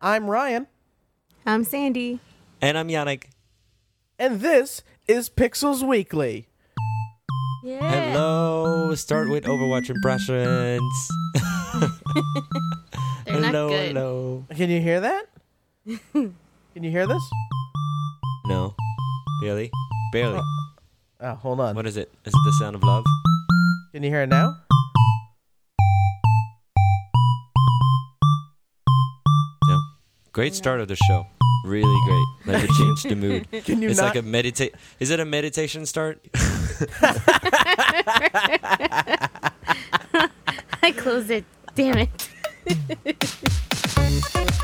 I'm Ryan, I'm Sandy. And I'm Yannick. and this is Pixels Weekly. Yeah. Hello. Start with Overwatch impressions. They're not hello, good. hello. Can you hear that? Can you hear this? No. Barely. Barely. Oh, oh, hold on. What is it? Is it the sound of love? Can you hear it now? Great start of the show. Really great. Like it changed the mood. Can you It's not? like a meditate. Is it a meditation start? I closed it. Damn it.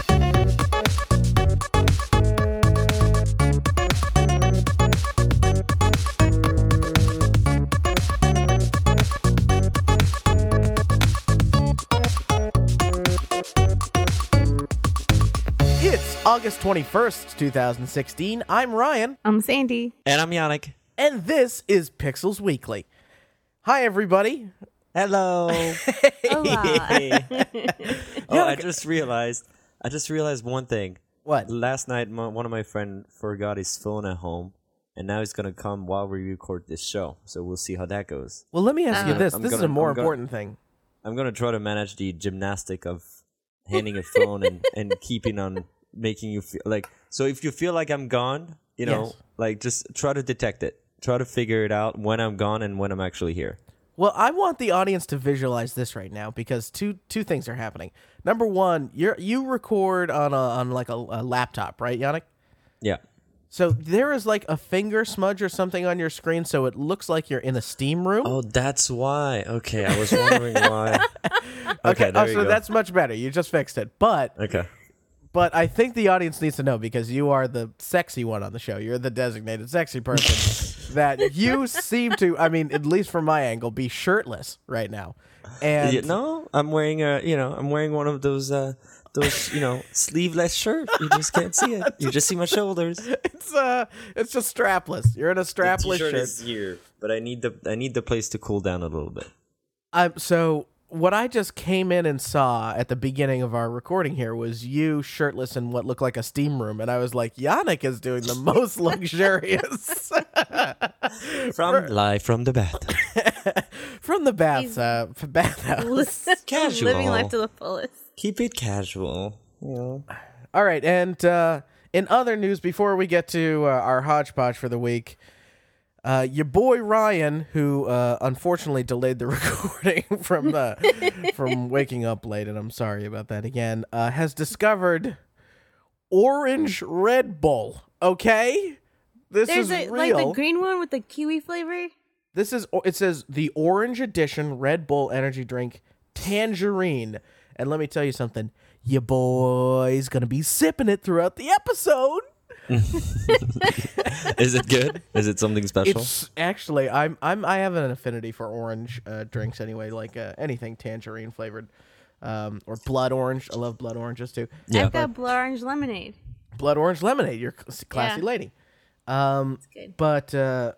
August 21st, 2016. I'm Ryan, I'm Sandy. And I'm Yannick. and this is Pixels Weekly. Hi, everybody. Hello. Hola. oh, I just realized. I just realized one thing. What? Last night, my, one of my friend forgot his phone at home, and now he's gonna come while we record this show. So we'll see how that goes. Well, let me ask you Uh, this. I'm this is gonna- a more I'm gonna- important thing. I'm gonna try to manage the gymnastic of handing a phone and, and keeping on making you feel like. So if you feel like I'm gone, you know, Yes. like just try to detect it. Try to figure it out when I'm gone and when I'm actually here. Well, I want the audience to visualize this right now because two two things are happening. Number one, you're you record on a on like a, a laptop, right, Yannick? Yeah. So there is like a finger smudge or something on your screen, so it looks like you're in a steam room. Oh, that's why. Okay, I was wondering why. Okay, there oh, you so go. that's much better. You just fixed it. But okay. But I think the audience needs to know because you are the sexy one on the show. You're the designated sexy person that you seem to. I mean, at least from my angle, be shirtless right now. And Yeah, no, I'm wearing a. You know, I'm wearing one of those. uh those, you know, sleeveless shirt. You just can't see it. You just see my shoulders. it's uh, it's just strapless. You're in a strapless T-shirt shirt. is here, but I need the I need the place to cool down a little bit. Um, so what I just came in and saw at the beginning of our recording here was you shirtless in what looked like a steam room, and I was like, Yannick is doing the most luxurious From live from the bathtub. from the bath uh, bathhouse. Casual. Living life to the fullest. Keep it casual. You know. All right, and uh, in other news, before we get to uh, our hodgepodge for the week. Uh, your boy Ryan, who uh, unfortunately delayed the recording from uh, from waking up late, and I'm sorry about that again, uh, has discovered Orange Red Bull. Okay, this There's is a, real. like the green one with the kiwi flavor. this is it says the Orange Edition Red Bull energy drink tangerine, and let me tell you something, your boy's gonna be sipping it throughout the episode. Is it good? Is it something special? It's actually I'm I'm I have an affinity for orange uh, drinks anyway, like uh, anything tangerine flavored, um, or blood orange. I love blood oranges too. yeah. I've got blood orange lemonade. Blood orange lemonade. You're a classy Yeah. lady. Um, good. but uh,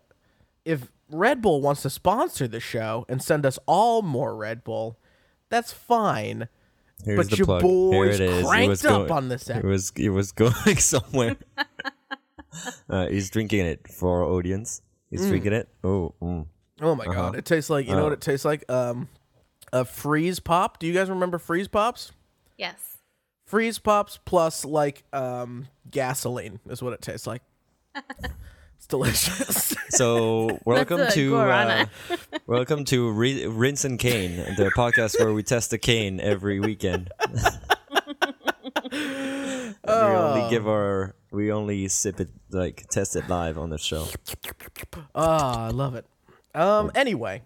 if Red Bull wants to sponsor the show and send us all more Red Bull, that's fine. Here's but the your plug. boy's Here it is. It cranked was up going- on this It was it was going somewhere. uh, he's drinking it for our audience. He's Mm. drinking it. Oh, mm. Oh my god, it tastes like you know what it tastes like. Um, a freeze pop. Do you guys remember freeze pops? Yes. freeze pops plus like um gasoline is what it tastes like. it's delicious. So welcome to uh, welcome to Re- Rinse and Cane, the podcast where we test the cane every weekend. And we Oh. only give our we only sip it like test it live on the show. oh, I love it. Um anyway,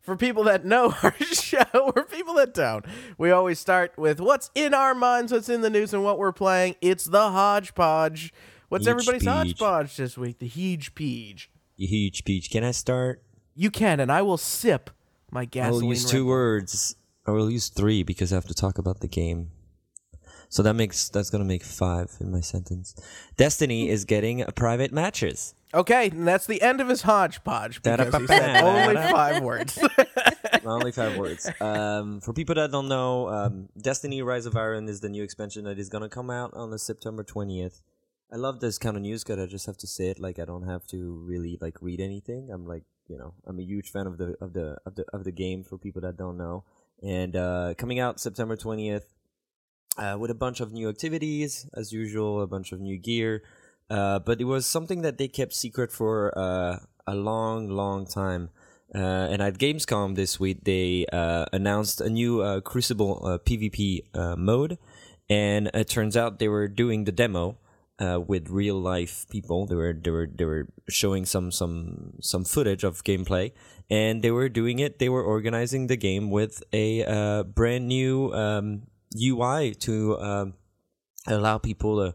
for people that know our show or people that don't, we always start with what's in our minds, what's in the news and what we're playing. It's the hodgepodge. What's everybody's peej. hodgepodge this week? The huge peach. Huge peach. Can I start? You can, and I will sip my I gasoline. will use two Bull. words. I will use three because I have to talk about the game. So that makes that's gonna make five in my sentence. Destiny is getting private matches. Okay, and that's the end of his hodgepodge because he said only five words. only five words. Um, for people that don't know, um, Destiny: Rise of Iron is the new expansion that is gonna come out on the September twentieth. I love this kind of news because I just have to say it. Like I don't have to really like read anything. I'm like you know I'm a huge fan of the of the of the of the game. For people that don't know, and uh, coming out September twentieth uh, with a bunch of new activities as usual, a bunch of new gear. Uh, but it was something that they kept secret for uh, a long, long time. Uh, and at Gamescom this week, they uh, announced a new Crucible PvP mode, and it turns out they were doing the demo uh, with real life people. They were they were they were showing some some some footage of gameplay, and they were doing it. They were organizing the game with a uh, brand new um, UI to um, allow people to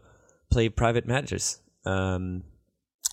play private matches. Um,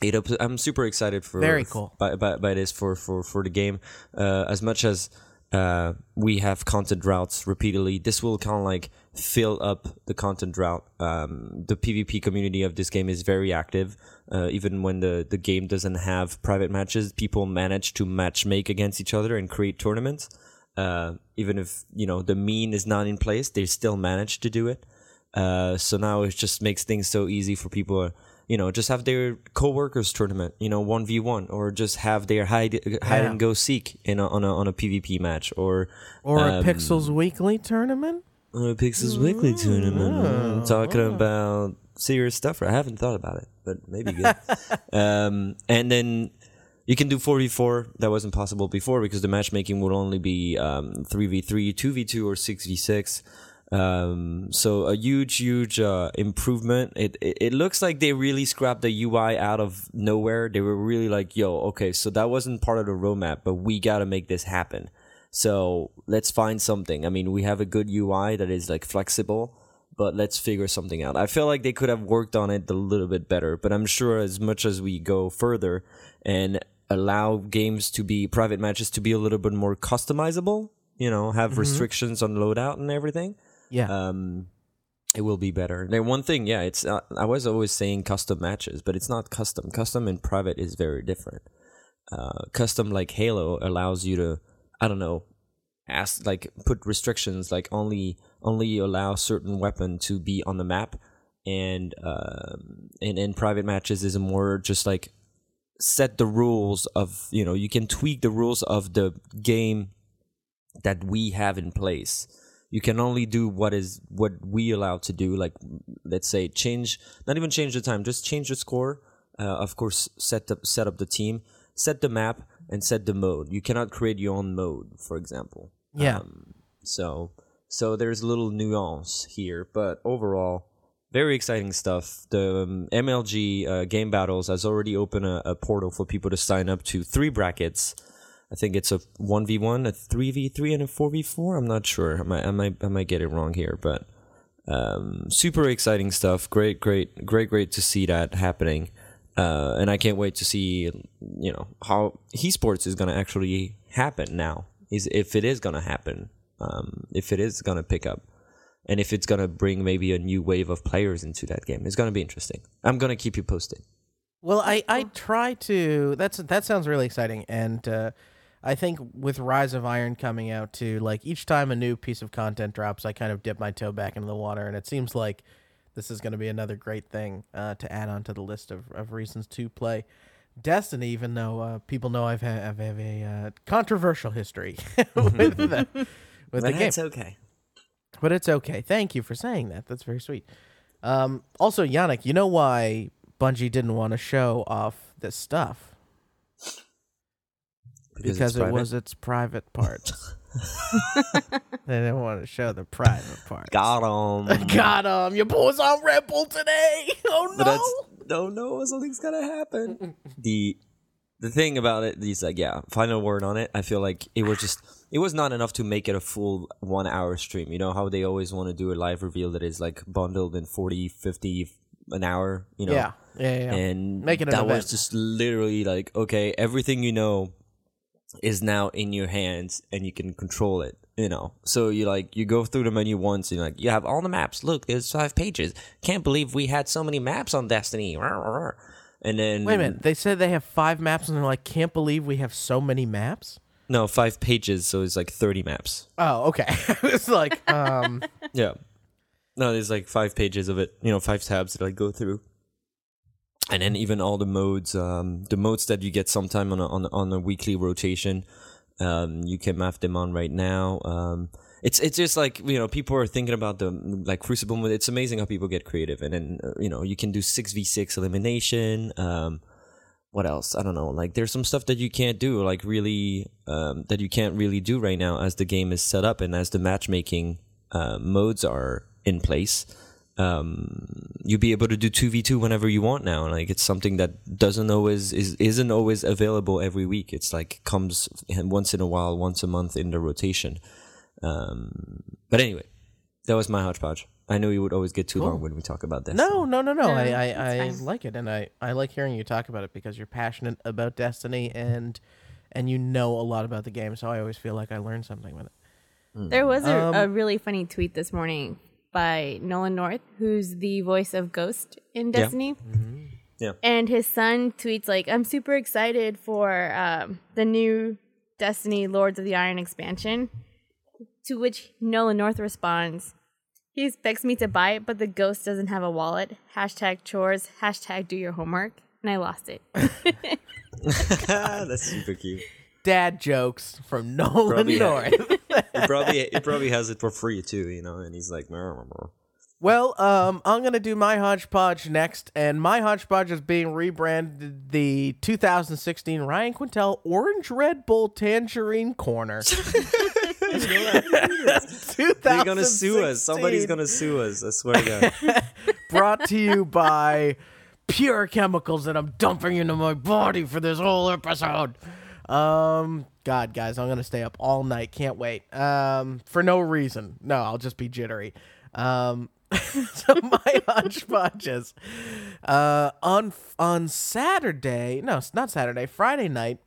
it I'm super excited for Very cool. by, by, by this for, for, for the game. Uh, as much as uh, we have content routes repeatedly, this will kind of like fill up the content drought. Um, the PvP community of this game is very active. Uh, even when the, the game doesn't have private matches, people manage to match make against each other and create tournaments. Uh, even if you know the mean is not in place, they still manage to do it. Uh, so now it just makes things so easy for people. to, You know, just have their co-workers tournament. You know, one v one, or just have their hide hide Yeah. and go seek in a, on a on a PvP match, or Or a um, Pixels Weekly tournament? On a Pixels Weekly tournament. Oh, I'm talking about serious stuff. I haven't thought about it, but maybe good. um, and then you can do 4v4. That wasn't possible before because the matchmaking would only be um, 3v3, 2v2, or 6v6. Um, so a huge, huge uh, improvement. It, it it looks like they really scrapped the UI out of nowhere. They were really like, "Yo, okay, so that wasn't part of the roadmap, but we got to make this happen." So let's find something. I mean, we have a good UI that is like flexible, but let's figure something out. I feel like they could have worked on it a little bit better, but I'm sure as much as we go further and allow games to be private matches to be a little bit more customizable, you know, have restrictions on loadout and everything, Yeah. um, it will be better. Then one thing, yeah, it's uh, I was always saying custom matches, but it's not custom. Custom and private is very different. Uh, custom like Halo allows you to, I don't know, ask like put restrictions like only only allow certain weapon to be on the map, and um, and in private matches is more just like set the rules of you know you can tweak the rules of the game that we have in place. You can only do what is what we allow to do like let's say change not even change the time just change the score. Uh, of course set up set up the team set the map and set the mode you cannot create your own mode for example Yeah. um, so so there's a little nuance here but overall very exciting stuff. The um, MLG uh, Game Battles has already opened a, a portal for people to sign up to three brackets. I think it's a one v one, a three v three, and a four v four. I'm not sure. I might, I might, I might get it wrong here, but um, super exciting stuff. Great, great, great, great to see that happening. Uh, and I can't wait to see, you know, how esports is going to actually happen now. Is if it is going to happen, um, if it is going to pick up and if it's gonna bring maybe a new wave of players into that game. It's gonna be interesting. I'm gonna keep you posted. Well, I, I try to. That's that sounds really exciting, and uh, I think with Rise of Iron coming out too, like each time a new piece of content drops, I kind of dip my toe back into the water, and it seems like this is going to be another great thing uh, to add onto the list of, of reasons to play Destiny. Even though uh, people know I've had, I've have a uh, controversial history with the with the game, It's okay. but it's okay. Thank you for saying that. That's very sweet. Um, also, Yannick, you know why Bungie didn't want to show off this stuff? Because, it was its private parts. they didn't want to show the private parts. got him. Got him. Your boy's on Red Bull today. Oh no. But that's don't know something's gonna happen. the the thing about it, he's like, yeah, final word on it. I feel like it was just it was not enough to make it a full one hour stream. You know how they always want to do a live reveal that is like bundled in 40, 50 an hour, you know. yeah. Yeah. Yeah. and Make it an that event. was just literally like okay everything you know is now in your hands and you can control it you know so you like you go through the menu once and you're like you have all the maps look there's five pages can't believe we had so many maps on destiny and then Wait a minute. They said they have five maps, and they're like, can't believe we have so many maps. No, five pages, so it's like thirty maps. Oh, okay. it's like, um, Yeah. No, there's like five pages of it. You know, five tabs that I go through, and then even all the modes, um, the modes that you get sometime on a on, on a weekly rotation, um, you can map them on right now. Um, it's it's just like you know people are thinking about the like Crucible. It's amazing how people get creative, and then uh, you know you can do six v six elimination. Um, what else? I don't know. Like there's some stuff that you can't do, like really um, that you can't really do right now as the game is set up and as the matchmaking uh, modes are in place. Um, you'll be able to do two v two whenever you want now. Like it's something that doesn't always is isn't always available every week. It's like comes once in a while, once a month in the rotation. Um, but anyway, that was my hodgepodge. I know you would always get too Cool. long when we talk about this. no, no, no, no. No, I, I, I like it, and I, I like hearing you talk about it because you're passionate about Destiny and and you know a lot about the game. So I always feel like I learned something with it. There was a, Um, a really funny tweet this morning by Nolan North, who's the voice of Ghost in Destiny. Yeah. And his son tweets like, "I'm super excited for um, the new Destiny Lords of the Iron expansion." To which Nolan North responds, "He expects me to buy it, but the ghost doesn't have a wallet." Hashtag chores. Hashtag do your homework. And I lost it. That's super cute. Dad jokes from Nolan Probably. North. He probably he probably has it for free too, you know, and he's like. Well, um, I'm gonna do my hodgepodge next, and my hodgepodge is being rebranded the 2016 Ryan Quintel Orange Red Bull Tangerine Corner. They're gonna sue us. Somebody's gonna sue us. I swear to God. Brought to you by pure chemicals that I'm dumping into my body for this whole episode. Um, God, guys, I'm gonna stay up all night. Can't wait. Um, for no reason. No, I'll just be jittery. Um, so my hodgepodges. Uh, on on Saturday, no, it's not Saturday. Friday night.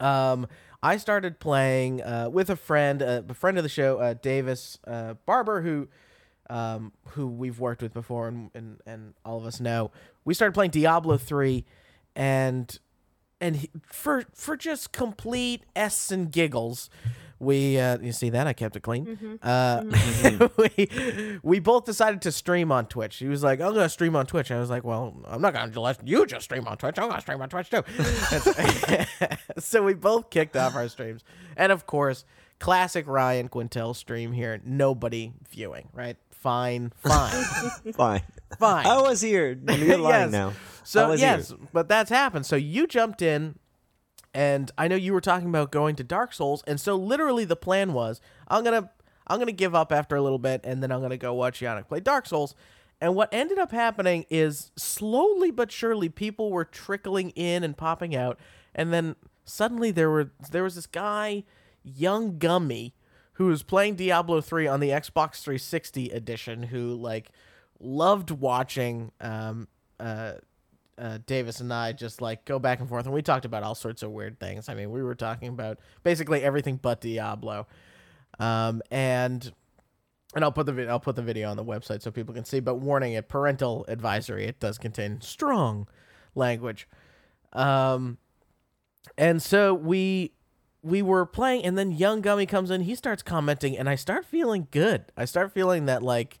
Um, I started playing uh, with a friend, uh, a friend of the show, uh, Davis uh, Barber, who um, who we've worked with before, and, and and all of us know. We started playing Diablo three, and and he, for for just complete s and giggles, we uh, you see that I kept it clean. Uh, we we both decided to stream on Twitch. He was like, "I'm gonna stream on Twitch." I was like, "Well, I'm not gonna let you just stream on Twitch. I'm gonna stream on Twitch too." So, so we both kicked off our streams, and of course, classic Ryan Quintel stream here. Nobody viewing, right? Fine, fine, Fine. fine. I was here. You're lying Yes. now. So yes, here. but that's happened. So you jumped in, and I know you were talking about going to Dark Souls, and so literally the plan was I'm gonna I'm gonna give up after a little bit, and then I'm gonna go watch Yannick play Dark Souls. And what ended up happening is slowly but surely people were trickling in and popping out, and then suddenly there were there was this guy, young Gummy, who was playing Diablo 3 on the Xbox 360 edition, who like loved watching um uh uh, Davis and I just like go back and forth, and we talked about all sorts of weird things. I mean, we were talking about basically everything but Diablo, um, and and I'll put the I'll put the video on the website so people can see. But warning: it parental advisory. It does contain strong language, um, and so we we were playing, and then young Gummy comes in. He starts commenting, and I start feeling good. I start feeling that like.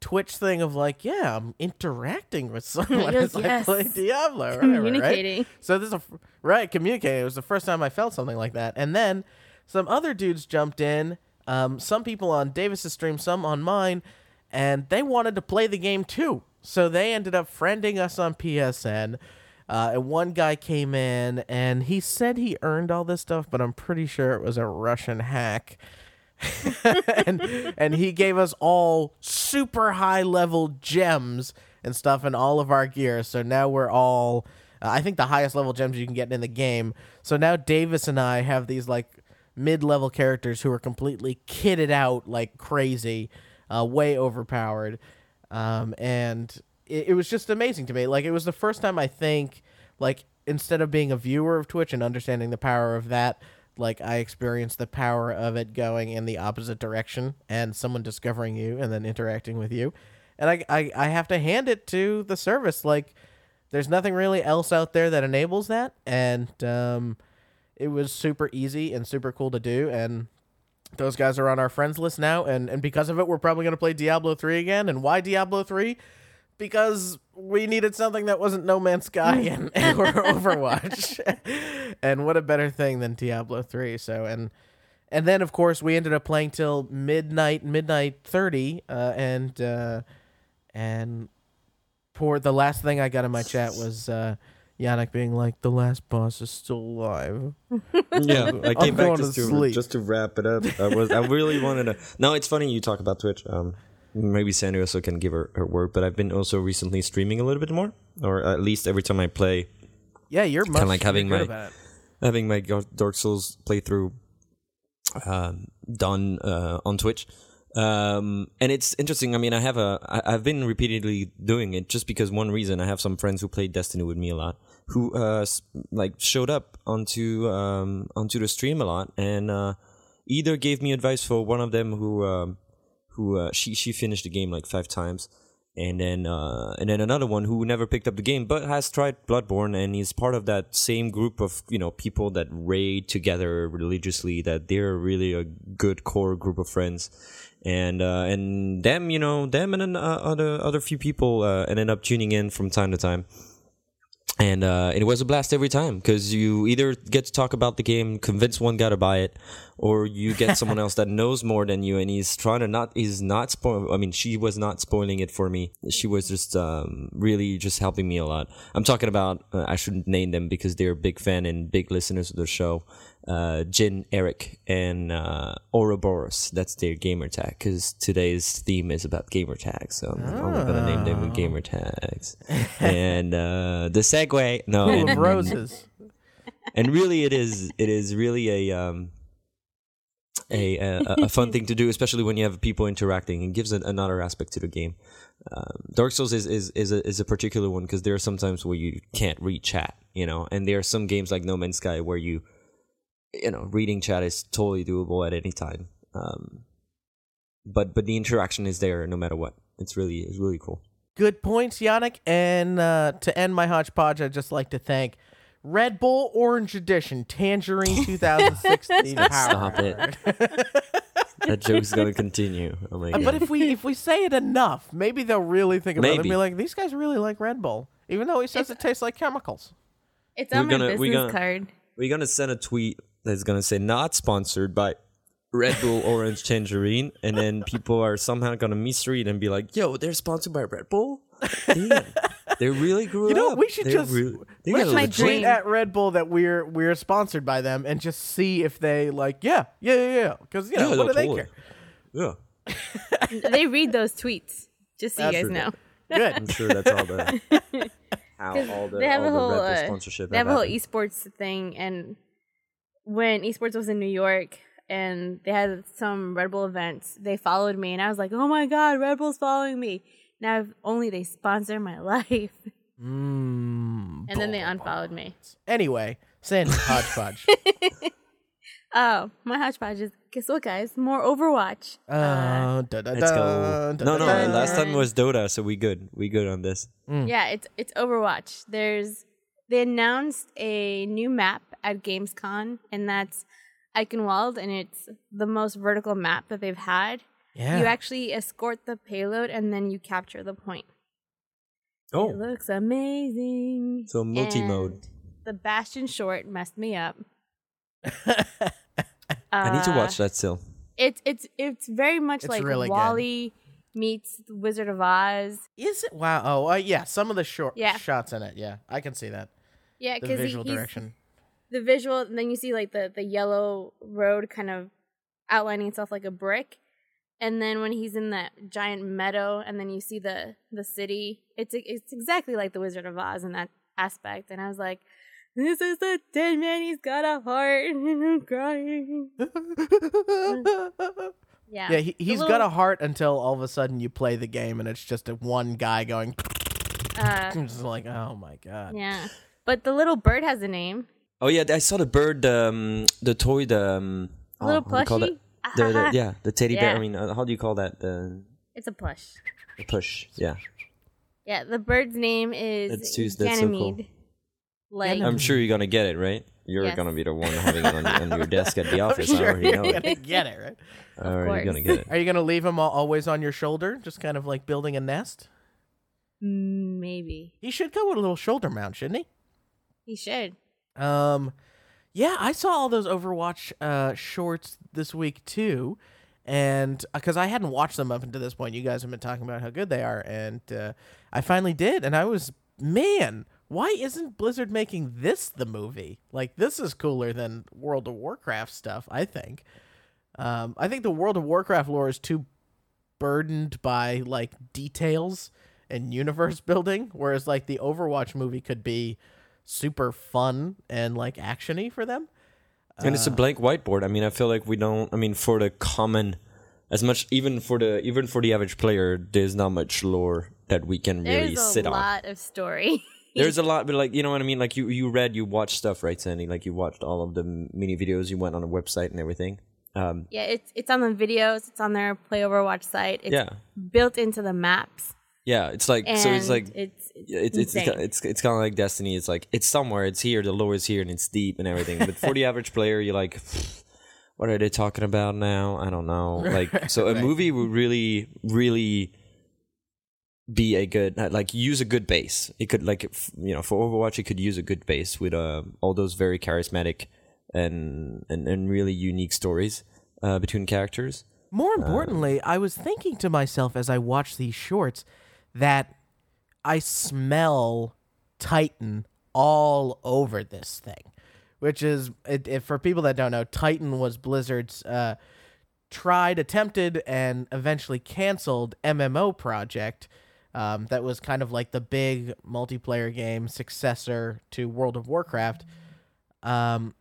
Twitch thing of like, yeah, I'm interacting with someone Yes, as I play Diablo, whatever, right? So this is a, right communicating. It was the first time I felt something like that, and then some other dudes jumped in. Um, some people on Davis's stream, some on mine, and they wanted to play the game too. So they ended up friending us on PSN. Uh, and one guy came in and he said he earned all this stuff, but I'm pretty sure it was a Russian hack. and and he gave us all super high level gems and stuff in all of our gear. So now we're all uh, I think the highest level gems you can get in the game. So now Davis and I have these like mid level characters who are completely kitted out like crazy, uh, way overpowered. Um, and it, it was just amazing to me. Like it was the first time I think like instead of being a viewer of Twitch and understanding the power of that, like I experienced the power of it going in the opposite direction and someone discovering you and then interacting with you. And I, I, I have to hand it to the service. Like there's nothing really else out there that enables that. And um, it was super easy and super cool to do and those guys are on our friends list now and and because of it we're probably going to play Diablo 3 again and why Diablo 3 because we needed something that wasn't No Man's Sky and, and or Overwatch. and what a better thing than Diablo 3. So and and then of course we ended up playing till midnight midnight 30 uh, and uh, and poor the last thing I got in my chat was uh Yannick being like the last boss is still alive. yeah, I came back going just to to, sleep. just to wrap it up. I was I really wanted to. No, it's funny you talk about Twitch. Um, maybe Sandy also can give her her word, but I've been also recently streaming a little bit more, or at least every time I play, Yeah, you're much like having my- having my Dark Souls playthrough um, done uh, on Twitch. Um, and it's interesting. I mean, I have a, I, I've been repeatedly doing it just because one reason I have some friends who played Destiny with me a lot, who uh s- like showed up onto um onto the stream a lot, and uh, either gave me advice for one of them who um who uh, she she finished the game like five times, and then uh, and then another one who never picked up the game but has tried Bloodborne and is part of that same group of you know people that raid together religiously. That they're really a good core group of friends, and uh, and them you know them and then uh, other other few people uh, ended up tuning in from time to time. And uh, it was a blast every time because you either get to talk about the game, convince one guy to buy it, or you get someone else that knows more than you and he's trying to not he's not spoil. I mean, she was not spoiling it for me. She was just um, really just helping me a lot. I'm talking about uh, I shouldn't name them because they're a big fan and big listeners of the show. Uh, Jin, Eric, and uh, Ouroboros. That's their gamer tag because today's theme is about gamer tags. So I'm only gonna name them with gamer tags. and uh, the segue, no, Full and, of roses. and really it is it is really a um a, a a fun thing to do especially when you have people interacting and gives an, another aspect to the game um, dark souls is is is a, is a particular one because there are some times where you can't read chat you know and there are some games like no man's sky where you you know reading chat is totally doable at any time um but but the interaction is there no matter what it's really it's really cool Good points, Yannick. And uh, to end my hodgepodge, I'd just like to thank Red Bull Orange Edition Tangerine 2016 Power. Stop it. that joke's gonna continue oh my god But if we if we say it enough, maybe they'll really think about it and Maybe. be like, these guys really like Red Bull, even though he says it tastes like chemicals. It's on We're my gonna- we're business gonna- card. We're gonna send a tweet that's gonna say not sponsored by Red Bull Orange Tangerine, and then people are somehow gonna misread and be like, "Yo, they're sponsored by Red Bull." Damn, they really grew You know, up. we should They're just really- they let's my just legit- tweet dream. at Red Bull that we're we're sponsored by them and just see if they like, yeah, yeah, yeah, yeah. Because you know, Yeah, what do they care? Yeah, they read those tweets, just so you That's guys know. Good. I'm sure that's all the how all the they have all a whole Red Bull uh, sponsorship. they have a whole happened. esports thing and when esports was in new york and they had some red bull events they followed me and i was like oh my god red bull's following me now if only they sponsor my life Mm, and then they unfollowed me Anyway, Sandy Hodgepodge. oh my hodgepodge is guess what guys more overwatch Uh, da, da, Let's da, go. da, No, no. da, da. Last time was Dota, so we good. We good on this. yeah it's it's overwatch there's they announced a new map at Gamescom, and that's Eichenwalde and it's the most vertical map that they've had Yeah. You actually escort the payload and then you capture the point. Oh, It looks amazing. so multi-mode. The Bastion short messed me up. I need to Uh, watch that still. It's it's it's very much It's like really good. WALL-E meets the Wizard of Oz. Is it? Wow. Oh, uh, yeah. Some of the short Yeah. shots in it. Yeah, I can see that. Yeah, The because visual direction. the visual, and then you see like the the yellow road kind of outlining itself like a brick, and then when he's in that giant meadow, and then you see the the city, it's it's exactly like the Wizard of Oz in that aspect. And I was like, this is the dead man. He's got a heart, and I'm crying. Yeah, Yeah, he, he's little- got a heart until all of a sudden you play the game and it's just a one guy going. Uh, I'm just like, oh my god. yeah, but the little bird has a name. Oh yeah, I saw the bird, um, the toy, the um, A little oh, what do you call plushie. The, the, yeah, the teddy bear. I mean, uh, how do you call that? The, It's a plush. the push. Yeah, Yeah, the bird's name is That's too- that's so cool. Ganymede. Like I'm sure you're gonna get it, right? you're Yes. gonna be the one having it on, on your desk at the I'm office. I sure already you're know. gonna it. get it right. I already gonna course. get it. Are you gonna leave him al- always on your shoulder, just kind of like building a nest? Mm, Maybe He should come with a little shoulder mount, shouldn't he should. he? Um, yeah, I saw all those Overwatch uh, shorts this week too, and because I hadn't watched them up until this point, you guys have been talking about how good they are, and uh, I finally did, and I was man. Why isn't Blizzard making this the movie? Like this is cooler than World of Warcraft stuff. I think. Um, I think the World of Warcraft lore is too burdened by like details and universe building, whereas like the Overwatch movie could be super fun and like actiony for them. and it's a blank whiteboard. I mean, I feel like we don't. I mean, for the common, as much even for the even for the average player, there's not much lore that we can really There's a sit on. There's a lot of story. There's a lot, but like you know what I mean. Like you, you read, you watched stuff, right, Sandy? Like you watched all of the mini videos. You went on a website and everything. Um, yeah, it's it's on the videos. It's on their Play Overwatch site. It's yeah, built into the maps. Yeah. It's like And so. It's like it's it's, it's it's it's, it's, it's kind of like Destiny. It's like it's somewhere, it's here, the lore is here, and it's deep and everything. But for the average player, you're like, what are they talking about now? I don't know. Like, so a Right. movie would really, really be a good like use a good base. It could like f- you know for Overwatch, it could use a good base with uh, all those very charismatic and and, and really unique stories uh, between characters. More importantly, I was thinking to myself as I watched these shorts that I smell Titan all over this thing, which is it, it, for people that don't know, Titan was Blizzard's uh, tried, attempted, and eventually canceled MMO project. Um, that was kind of like the big multiplayer game successor to World of Warcraft. Um,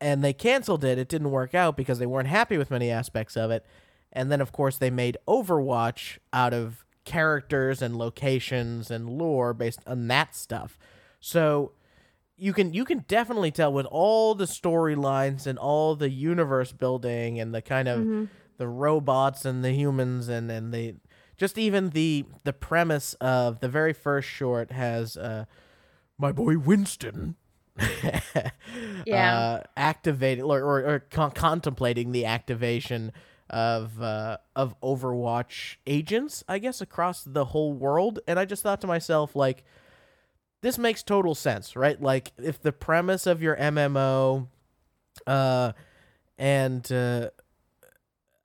and they canceled it. It didn't work out because they weren't happy with many aspects of it. And then, of course, they made Overwatch out of characters and locations and lore based on that stuff. So you can you can definitely tell with all the storylines and all the universe building and the kind of the robots and the humans and and the just even the the premise of the very first short has uh my boy Winston Yeah. uh, activating or, or, or con- contemplating the activation of uh, of Overwatch agents, I guess, across the whole world. And I just thought to myself, like, this makes total sense, right? Like, if the premise of your MMO, uh, and uh,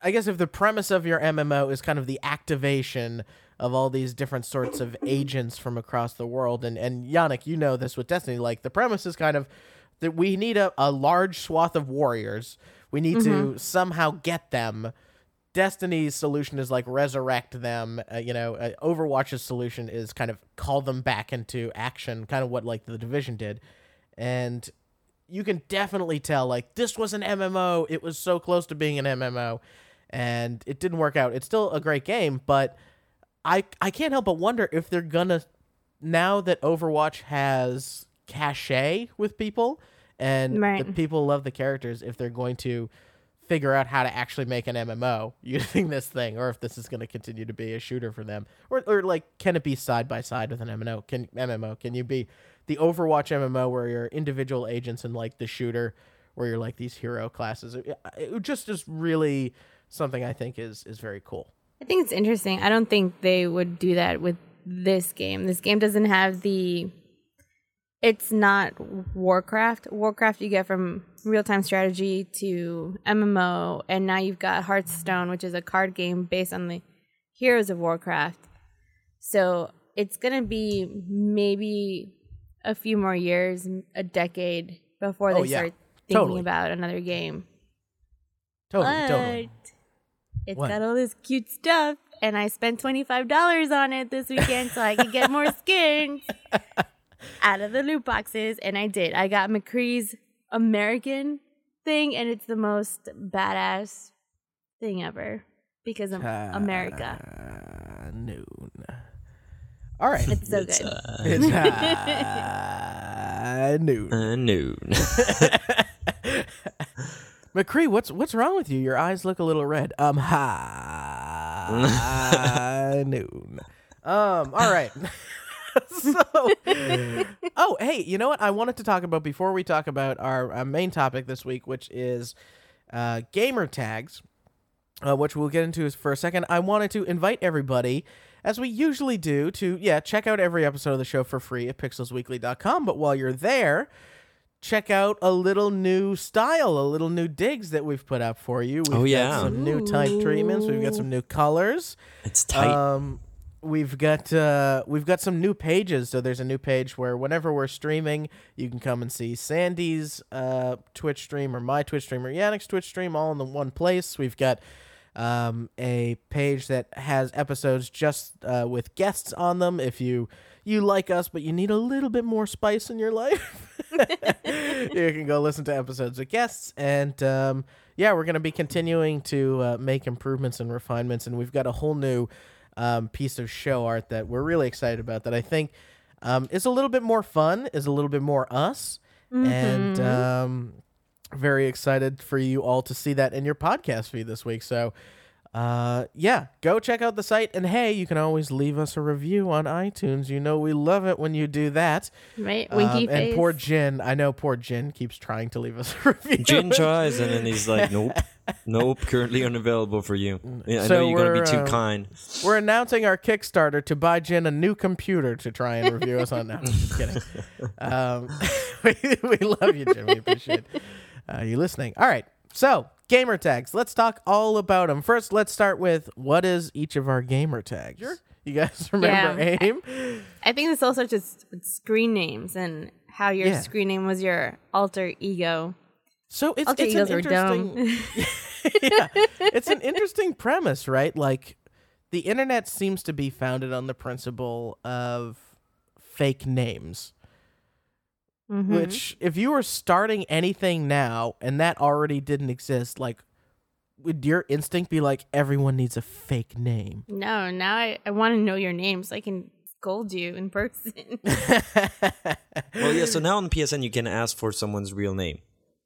I guess if the premise of your MMO is kind of the activation of all these different sorts of agents from across the world, and and Yannick, you know this with Destiny, like the premise is kind of that we need a, a large swath of warriors. We need to somehow get them. Destiny's solution is like resurrect them. Uh, you know, uh, Overwatch's solution is kind of call them back into action, kind of what like the division did, and you can definitely tell like this was an MMO. It was so close to being an MMO, and it didn't work out. It's still a great game, but I I can't help but wonder if they're gonna now that Overwatch has cachet with people and the people love the characters, if they're going to figure out how to actually make an MMO using this thing, or if this is going to continue to be a shooter for them, or or like can it be side by side with an MMO? Can MMO? Can you be the Overwatch MMO where you're individual agents and like the shooter where you're like these hero classes? It, it just is really something I think is is very cool. I think it's interesting. I don't think they would do that with this game. This game doesn't have the. It's not Warcraft. Warcraft you get from real time strategy to MMO, and now you've got Hearthstone, which is a card game based on the heroes of Warcraft. So it's gonna be maybe a few more years, a decade before they Oh, yeah. start thinking Totally. about another game. Totally, but totally. it's What? got all this cute stuff, and I spent twenty five dollars on it this weekend so I could get more skins out of the loot boxes, and I did. I got McCree's American thing, and it's the most badass thing ever because of America. Uh, noon. All right. It's so It's, good. uh, It's uh, noon. uh, noon. McCree, what's what's wrong with you? Your eyes look a little red. Um, ha noon. Um, all right. so, oh, hey, you know what? I wanted to talk about before we talk about our uh, main topic this week, which is uh, gamer tags, uh, which we'll get into for a second. I wanted to invite everybody, as we usually do, to yeah check out every episode of the show for free at pixelsweekly.com. But while you're there, check out a little new style, a little new digs that we've put up for you. We've Oh, got yeah. some new type treatments. We've got some new colors. It's tight. Um, we've got uh, we've got some new pages. So there's a new page where whenever we're streaming, you can come and see Sandy's uh, Twitch stream or my Twitch stream or Yannick's Twitch stream all in the one place. We've got um, a page that has episodes just uh, with guests on them. If you you like us, but you need a little bit more spice in your life, you can go listen to episodes with guests. And um, yeah, we're going to be continuing to uh, make improvements and refinements. And we've got a whole new um, piece of show art that we're really excited about that I think um, is a little bit more fun, is a little bit more us. And um, very excited for you all to see that in your podcast feed this week. So, uh, yeah, go check out the site. And hey, you can always leave us a review on iTunes. You know, we love it when you do that. Right? Winky Um, face. and poor Jin, I know poor Jin keeps trying to leave us a review. Jin tries, and then he's like, "Nope, nope, currently unavailable for you." Yeah, I So know you're gonna be too uh, kind. We're announcing our Kickstarter to buy Jin a new computer to try and review us on. No, just kidding. Um, we, we love you, Jin. We appreciate uh, you listening. All right, so gamer tags. Let's talk all about them. First, let's start with what is each of our gamer tags. You guys remember Yeah. AIM? I think this all starts with with screen names and how your Yeah. screen name was your alter ego. So it's, Alter it's egos an are dumb. interesting. yeah, it's an interesting premise, right? Like the internet seems to be founded on the principle of fake names. Mhm. Which, if you were starting anything now and that already didn't exist, like, would your instinct be like everyone needs a fake name? No, now I, I want to know your name so I can scold you in person. Well, yeah. So now on PSN, you can ask for someone's real name,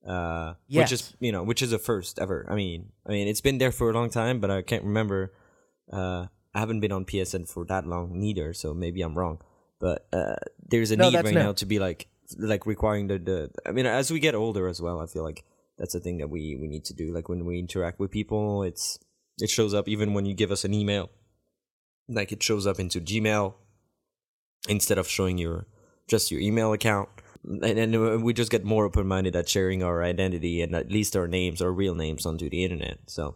uh, which is you know, which is a first ever. I mean, I mean, it's been there for a long time, but I can't remember. Uh, I haven't been on PSN for that long neither, so maybe I'm wrong. But uh, there's a No, need right new. now to be like, like requiring the, the. I mean, as we get older as well, I feel like that's a thing that we we need to do. Like when we interact with people, it's it shows up even when you give us an email. Like it shows up into Gmail instead of showing your just your email account. And then we just get more open minded at sharing our identity and at least our names, our real names, onto the internet. So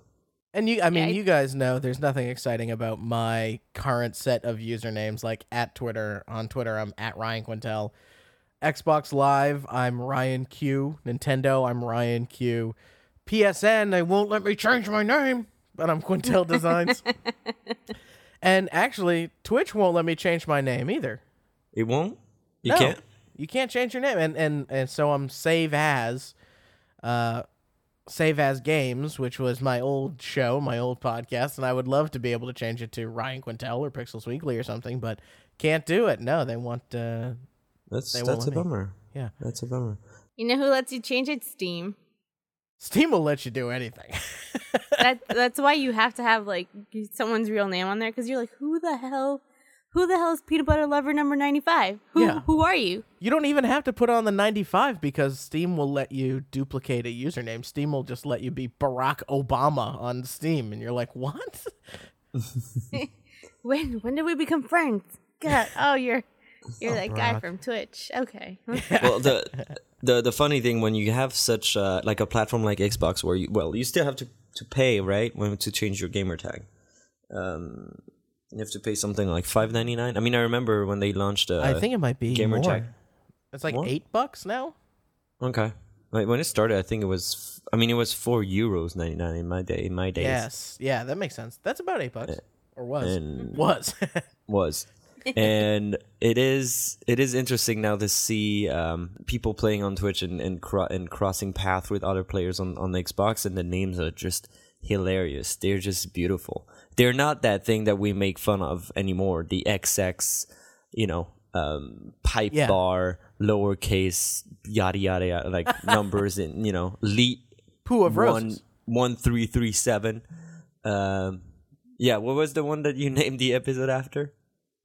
And you, I mean, Yeah, I- you guys know there's nothing exciting about my current set of usernames. Like at Twitter, on Twitter, I'm at Ryan Quintel. Xbox Live, I'm Ryan Q. Nintendo, I'm Ryan Q. PSN, they won't let me change my name, but I'm Quintel Designs. and actually, Twitch won't let me change my name either. it won't. You No, can't. You can't change your name, and and and so I'm save as, uh, save as games, which was my old show, my old podcast, and I would love to be able to change it to Ryan Quintel or Pixels Weekly or something, but can't do it. No, they want. Uh, That's They that's a me. bummer. yeah, That's a bummer. you know who lets you change it? Steam. Steam will let you do anything. That that's why you have to have like someone's real name on there because you're like, who the hell, who the hell is peanut butter lover number ninety five? Who Yeah. who are you? you don't even have to put on the 95 because Steam will let you duplicate a username. Steam will just let you be Barack Obama on Steam, and you're like, what? When when did we become friends? God, oh you're you're that guy from Twitch. Okay. well, the the the funny thing when you have such uh, like a platform like Xbox, where you well, you still have to to pay right when to change your gamer tag. Um, you have to pay something like five ninety nine. I mean, I remember when they launched. Uh, I think it might be gamer more. tag. It's like More? eight bucks now. Okay. Like when it started, I think it was. I mean, it was four euros ninety nine in my day. In my days, Yes, yeah, that makes sense. That's about eight bucks, or was and- was. was, and it is. It is interesting now to see um, people playing on Twitch and and, cro- and crossing path with other players on on the Xbox, and the names are just hilarious. They're just beautiful. They're not that thing that we make fun of anymore. The XX, you know, um, pipe Yeah. bar, lowercase, yada yada yada, like numbers and you know, leet Poo of one roses. one three three seven. Um, yeah, what was the one that you named the episode after?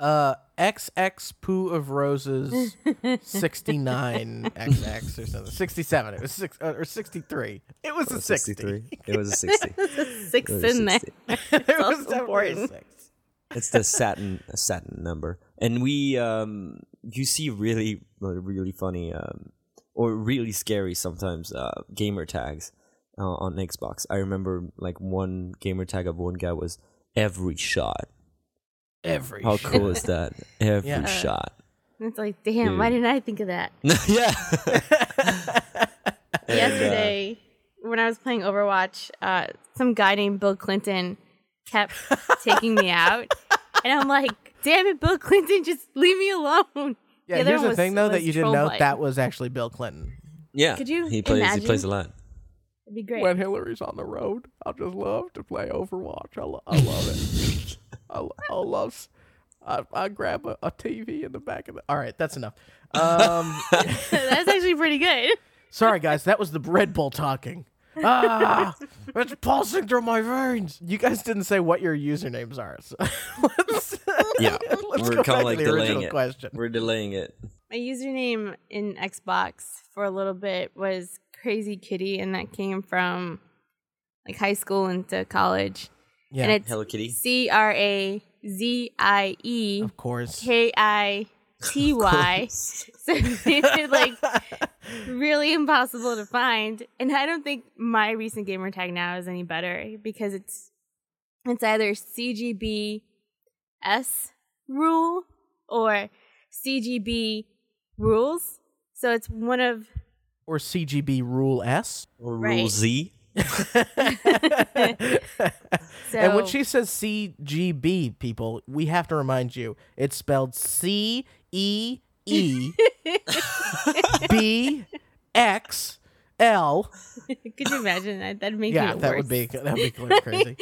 Uh, XX Poo of Roses 69 XX or something. 67. It was six uh, or 63. It was a 60. 63. It was a 60. Six It was in there. 60. it was important. six. It's the satin satin number, and we um you see really really funny um or really scary sometimes uh gamer tags uh, on Xbox. I remember like one gamer tag of one guy was every shot. Every How shit. cool is that? Every Yeah. shot. It's like, damn, why didn't I think of that? yeah. And, Yesterday, when I was playing Overwatch, uh, some guy named Bill Clinton kept taking me out. And I'm like, damn it, Bill Clinton, just leave me alone. Yeah, other here's one the was- thing though that was you didn't troll know bite. that was actually Bill Clinton. yeah. Could you He plays. He plays a lot. It'd be great. When Hillary's on the road, I'll just love to play Overwatch. I, lo- I love it. I, lo- I love. s- I, I grab a, a TV in the back of the. All right, that's enough. Um, That's actually pretty good. sorry guys, that was the Red Bull talking. Ah, it's pulsing through my veins. You guys didn't say what your usernames are. So let's, Yeah. let's We're go kinda back like to the original delaying it. question. We're delaying it. My username in Xbox for a little bit was Crazy Kitty, and that came from like high school into college. Yeah, And it's Hello Kitty. C R A Z I E of course. K I T Y. So it's like really impossible to find. And I don't think my recent gamer tag now is any better because it's it's either CGB S rule or CGB rules. So it's one of Or CGB Rule S. Or Rule Right. Z. so and when she says CGB, people, we have to remind you it's spelled C E E B X L. could you imagine that? That'd make Yeah, that worse. would be that would be crazy.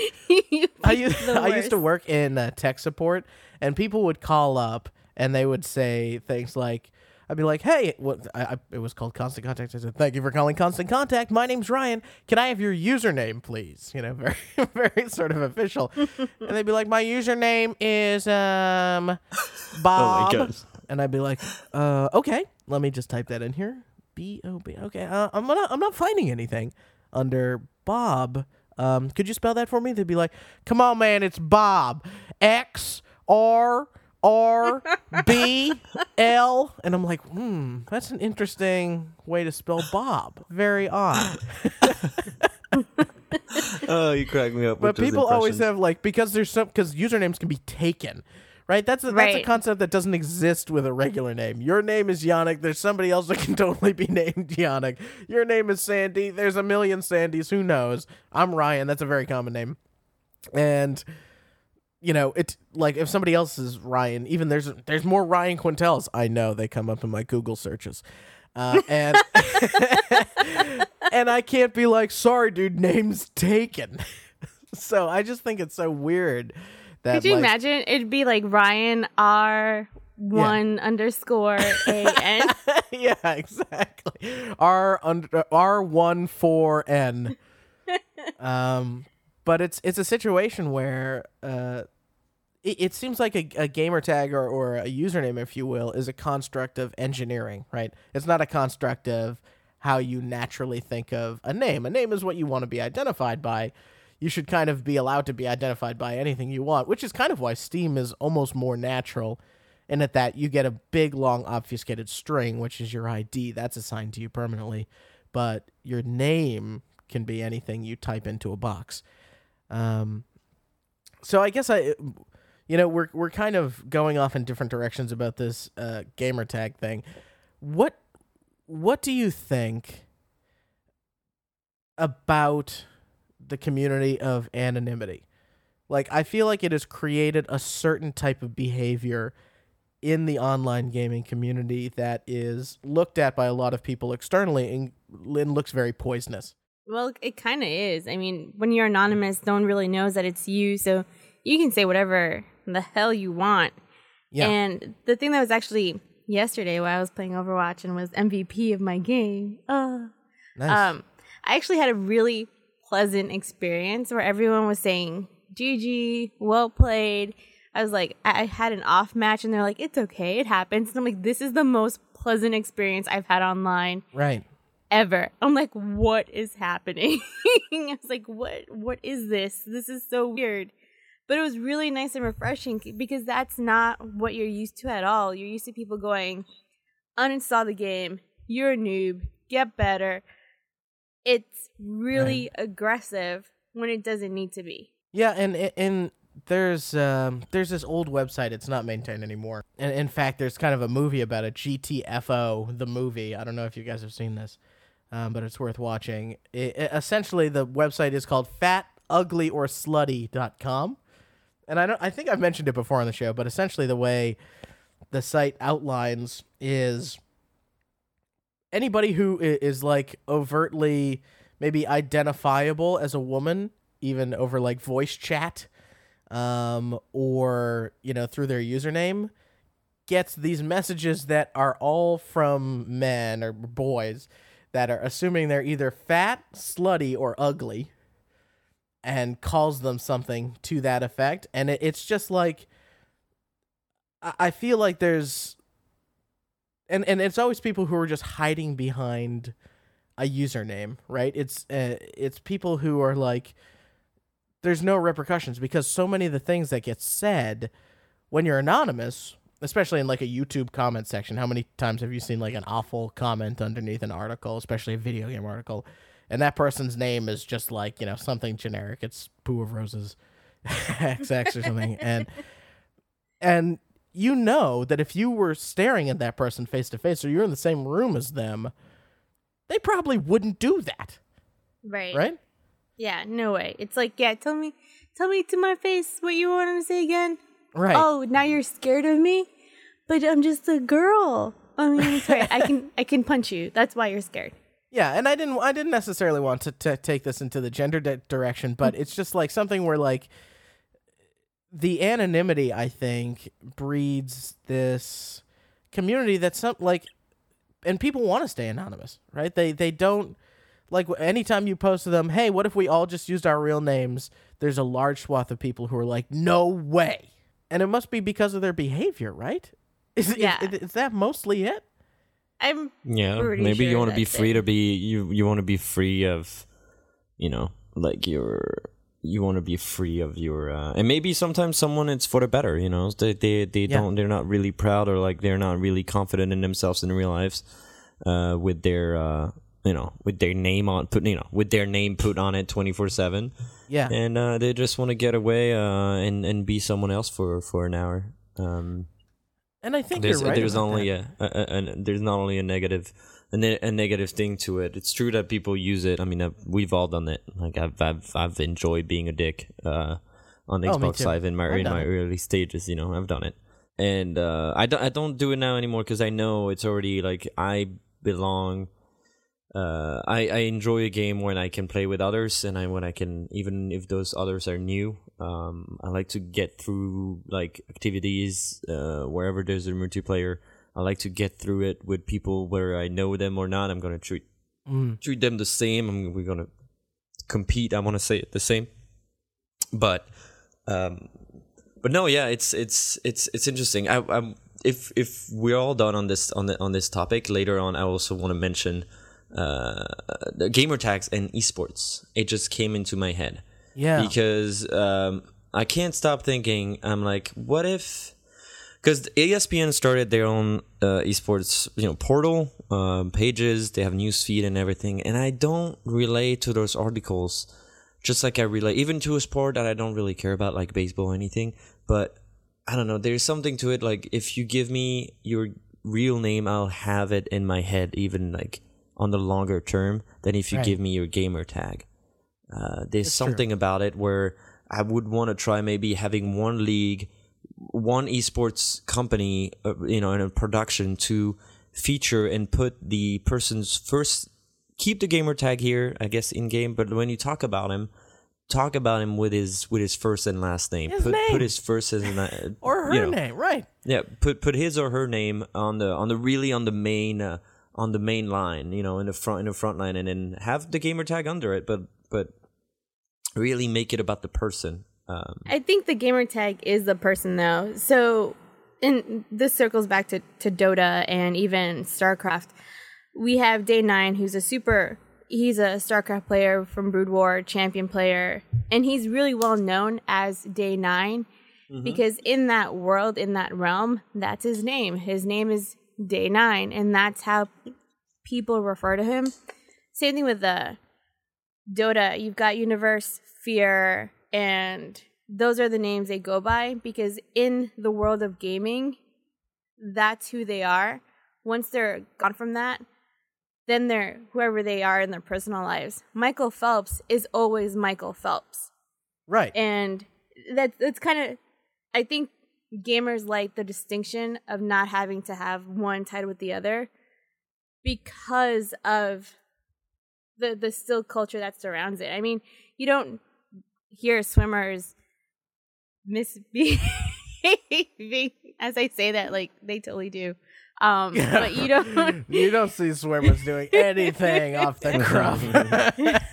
I used I used to work in uh, tech support, and people would call up and they would say things like. I'd be like, "Hey, what?" I, I, it was called Constant Contact. I said, "Thank you for calling Constant Contact. My name's Ryan. Can I have your username, please?" You know, very, very sort of official. and they'd be like, "My username is um, Bob." God. And I'd be like, "Uh, okay. Let me just type that in here. B O B. Okay. Uh, I'm not. I'm not finding anything under Bob. Um, could you spell that for me? They'd be like, "Come on, man. It's Bob. X R." R B L and I'm like, hmm, that's an interesting way to spell Bob. Very odd. Oh, you crack me up. But with people always have like because there's some because usernames can be taken, right? That's a, that's a concept that doesn't exist with a regular name. Your name is Yannick. There's somebody else that can totally be named Yannick. Your name is Sandy. There's a million Sandys. Who knows? I'm Ryan. That's a very common name, and you know it's like if somebody else is Ryan, even there's there's more Ryan Quintels. I know they come up in my Google searches. Uh, and and I can't be like, sorry, dude, name's taken. so I just think it's so weird that Could you like, imagine? It'd be like Ryan R one underscore A N. yeah, exactly. R under R one four N. Um, but it's it's a situation where uh, it, it seems like a, a gamer tag or, or a username, if you will, is a construct of engineering, right? It's not a construct of how you naturally think of a name. A name is what you want to be identified by. You should kind of be allowed to be identified by anything you want, which is kind of why Steam is almost more natural And at that you get a big long obfuscated string, which is your ID. That's assigned to you permanently. But your name can be anything you type into a box. Um, so I guess I, you know, we're we're kind of going off in different directions about this uh, gamer tag thing. What what do you think about the community of anonymity? Like, I feel like it has created a certain type of behavior in the online gaming community that is looked at by a lot of people externally and, and looks very poisonous. Well, it kind of is. I mean, when you're anonymous, no one really knows that it's you, so you can say whatever the hell you want. Yeah. And the thing that was actually yesterday while I was playing Overwatch and was MVP of my game. Uh, Nice. um, I actually had a really pleasant experience where everyone was saying, GG, well played. I was like, I I had an off match, and they're like, it's okay, it happens. And I'm like, this is the most pleasant experience I've had online Right. Ever. I'm like, what is happening? I was like, what what is this? This is so weird. But it was really nice and refreshing because that's not what you're used to at all. You're used to people going, uninstall the game, you're a noob, get better. It's really aggressive when it doesn't need to be. Yeah, and and there's um, there's this old website. It's not maintained anymore. And in fact, there's kind of a movie about it, GTFO, the movie. I don't know if you guys have seen this, um, but it's worth watching. It, it- essentially, the website is called FatUglyOrSlutty.com, and I don't. I think I've mentioned it before on the show, but essentially, the way the site outlines is anybody who is like overtly maybe identifiable as a woman even over like voice chat um or you know through their username gets these messages that are all from men or boys that are assuming they're either fat, slutty, or ugly and calls them something to that effect and it, it's just like I, feel like there's and and it's always people who are just hiding behind a username, right? It's uh, it's people who are like there's no repercussions because so many of the things that get said when you're anonymous, especially in like a YouTube comment section, how many times have you seen like an awful comment underneath an article, especially a video game article, and that person's name is just like, you know, something generic. It's Pooh of Roses XX or something and and you know that if you were staring at that person face to face or you're in the same room as them, they probably wouldn't do that, Right. right? Yeah, no way. It's like, yeah, tell me tell me to my face what you wanted to say again. Right. Oh, now you're scared of me? But I'm just a girl. I mean, sorry, I can I can punch you. That's why you're scared. Yeah, and I didn't I didn't necessarily want to, to take this into the gender di- direction, but it's just like something where like the anonymity I think breeds this community that's some like and people want to stay anonymous, right? They they don't like anytime you post to them, "Hey, what if we all just used our real names?" There's a large swath of people who are like, "No way." And it must be because of their behavior, right? Is, is- Yeah. is, is that mostly it? I'm Yeah, pretty maybe you want to be free it. to be you. You want to be free of, you know, like your. You want to be free of your, uh, and maybe sometimes someone it's for the better. You know, they they they Yeah. don't they're not really proud or like they're not really confident in themselves in real lives, uh, with their uh, you know, with their name on put you know, with their name put on it twenty four seven, Yeah. and uh, they just want to get away uh, and and be someone else for for an hour. Um, And I think there's right. there's only a, a, a, a there's not only a negative a, ne- a negative thing to it. It's true that people use it. I mean, I've, we've all done it. Like I've I've I've enjoyed being a dick uh, on Oh, Xbox. Live in my I've in my it. early stages. You know, I've done it, and uh, I don't I don't do it now anymore because I know it's already like I belong. Uh, I, I enjoy a game when I can play with others, and I when I can even if those others are new. Um, I like to get through like activities uh, wherever there's a multiplayer. I like to get through it with people where I know them or not. I'm gonna treat Mm. treat them the same. I'm, we're gonna compete. I want to say it the same, but um, but no, yeah, it's it's it's it's interesting. I, I'm if if we're all done on this on the on this topic later on, I also want to mention uh, the gamer tags and esports. It just came into my head Yeah. because um, I can't stop thinking. I'm like, what if? Because ESPN started their own uh, esports, you know, portal um, pages. They have news feed and everything, and I don't relate to those articles, just like I relate even to a sport that I don't really care about, like baseball or anything. But I don't know. There's something to it. Like if you give me your real name, I'll have it in my head, even like on the longer term, than if you Right. give me your gamer tag. Uh, there's That's true. something about it where I would want to try maybe having one league, one esports company, uh, you know, in a production to feature and put the person's first, keep the gamer tag here, I guess, in game. But when you talk about him, talk about him with his with his first and last name. His put name. put his first and la- or her you know, name, right? yeah, put put his or her name on the on the really on the main uh, on the main line, you know, in the front in the front line, and then have the gamer tag under it, but but really make it about the person Um, I think the gamer tag is the person though. So, and this circles back to, to Dota and even StarCraft. We have Day Nine, who's a super. He's a StarCraft player from Brood War, champion player, and he's really well known as Day 9 because in that world, in that realm, that's his name. His name is Day Nine, and that's how people refer to him. Same thing with the Dota. You've got Universe, Fear, and those are the names they go by because in the world of gaming, that's who they are. Once they're gone from that, then they're whoever they are in their personal lives. Michael Phelps is always Michael Phelps. Right. And that that's kind of I think gamers like the distinction of not having to have one tied with the other because of the the still culture that surrounds it. I mean, you don't hear swimmers misbehaving as I say that like they totally do. Um but you don't you don't see swimmers doing anything off the cuff.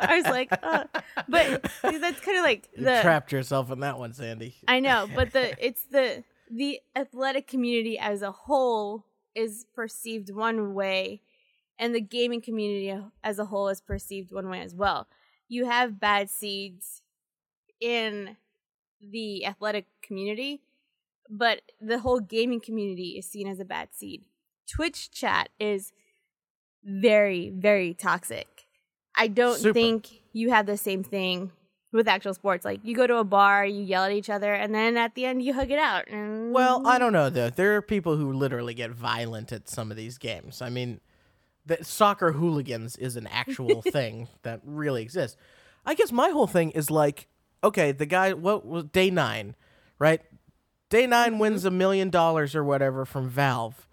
I was like, uh, but that's kind of like you the trapped yourself in that one, Sandy. I know, but the it's the the athletic community as a whole is perceived one way, and the gaming community as a whole is perceived one way as well. You have bad seeds in the athletic community, but the whole gaming community is seen as a bad seed. Twitch chat is very, very toxic. I don't Super. think you have the same thing with actual sports. Like you go to a bar, you yell at each other, and then at the end you hug it out. And Well, I mm. don't know though. There are people who literally get violent at some of these games. I mean, the soccer hooligans is an actual thing that really exists. I guess my whole thing is like, okay, the guy, what was day nine, right? Day 9 wins a million dollars or whatever from Valve.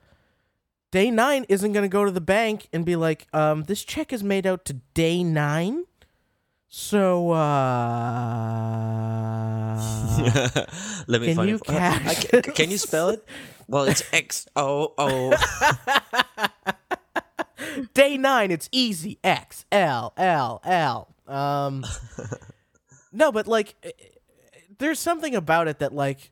Day nine isn't going to go to the bank and be like, um, this check is made out to day nine. So, uh. Let me Can find you it. Uh, cash ca- can you spell it? Well, it's X O O. Day nine, it's easy. X L L L. Um, no, but like, there's something about it that like,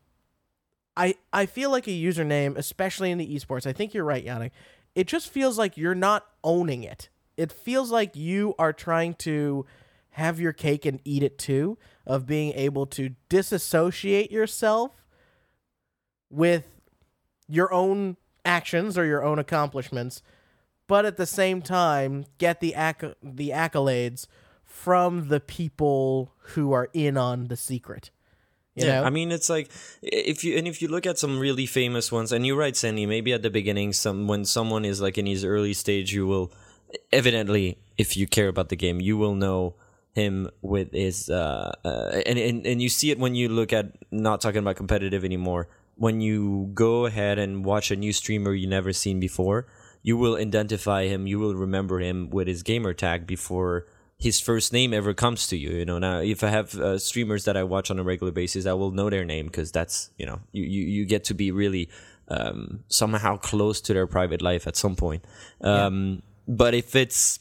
I I feel like a username, especially in the esports. I think you're right, Yannick. It just feels like you're not owning it. It feels like you are trying to have your cake and eat it too. Of being able to disassociate yourself with your own actions or your own accomplishments, but at the same time get the acc- the accolades from the people who are in on the secret. You yeah, know? I mean, it's like if you and if you look at some really famous ones, and you're right, Sandy. Maybe at the beginning, some when someone is like in his early stage, you will evidently, if you care about the game, you will know him with his uh, uh and, and and you see it when you look at not talking about competitive anymore. When you go ahead and watch a new streamer you never seen before, you will identify him. You will remember him with his gamer tag before his first name ever comes to you. You know, now if I have uh, streamers that I watch on a regular basis, I will know their name because that's you know you, you you get to be really um, somehow close to their private life at some point. Um, But if it's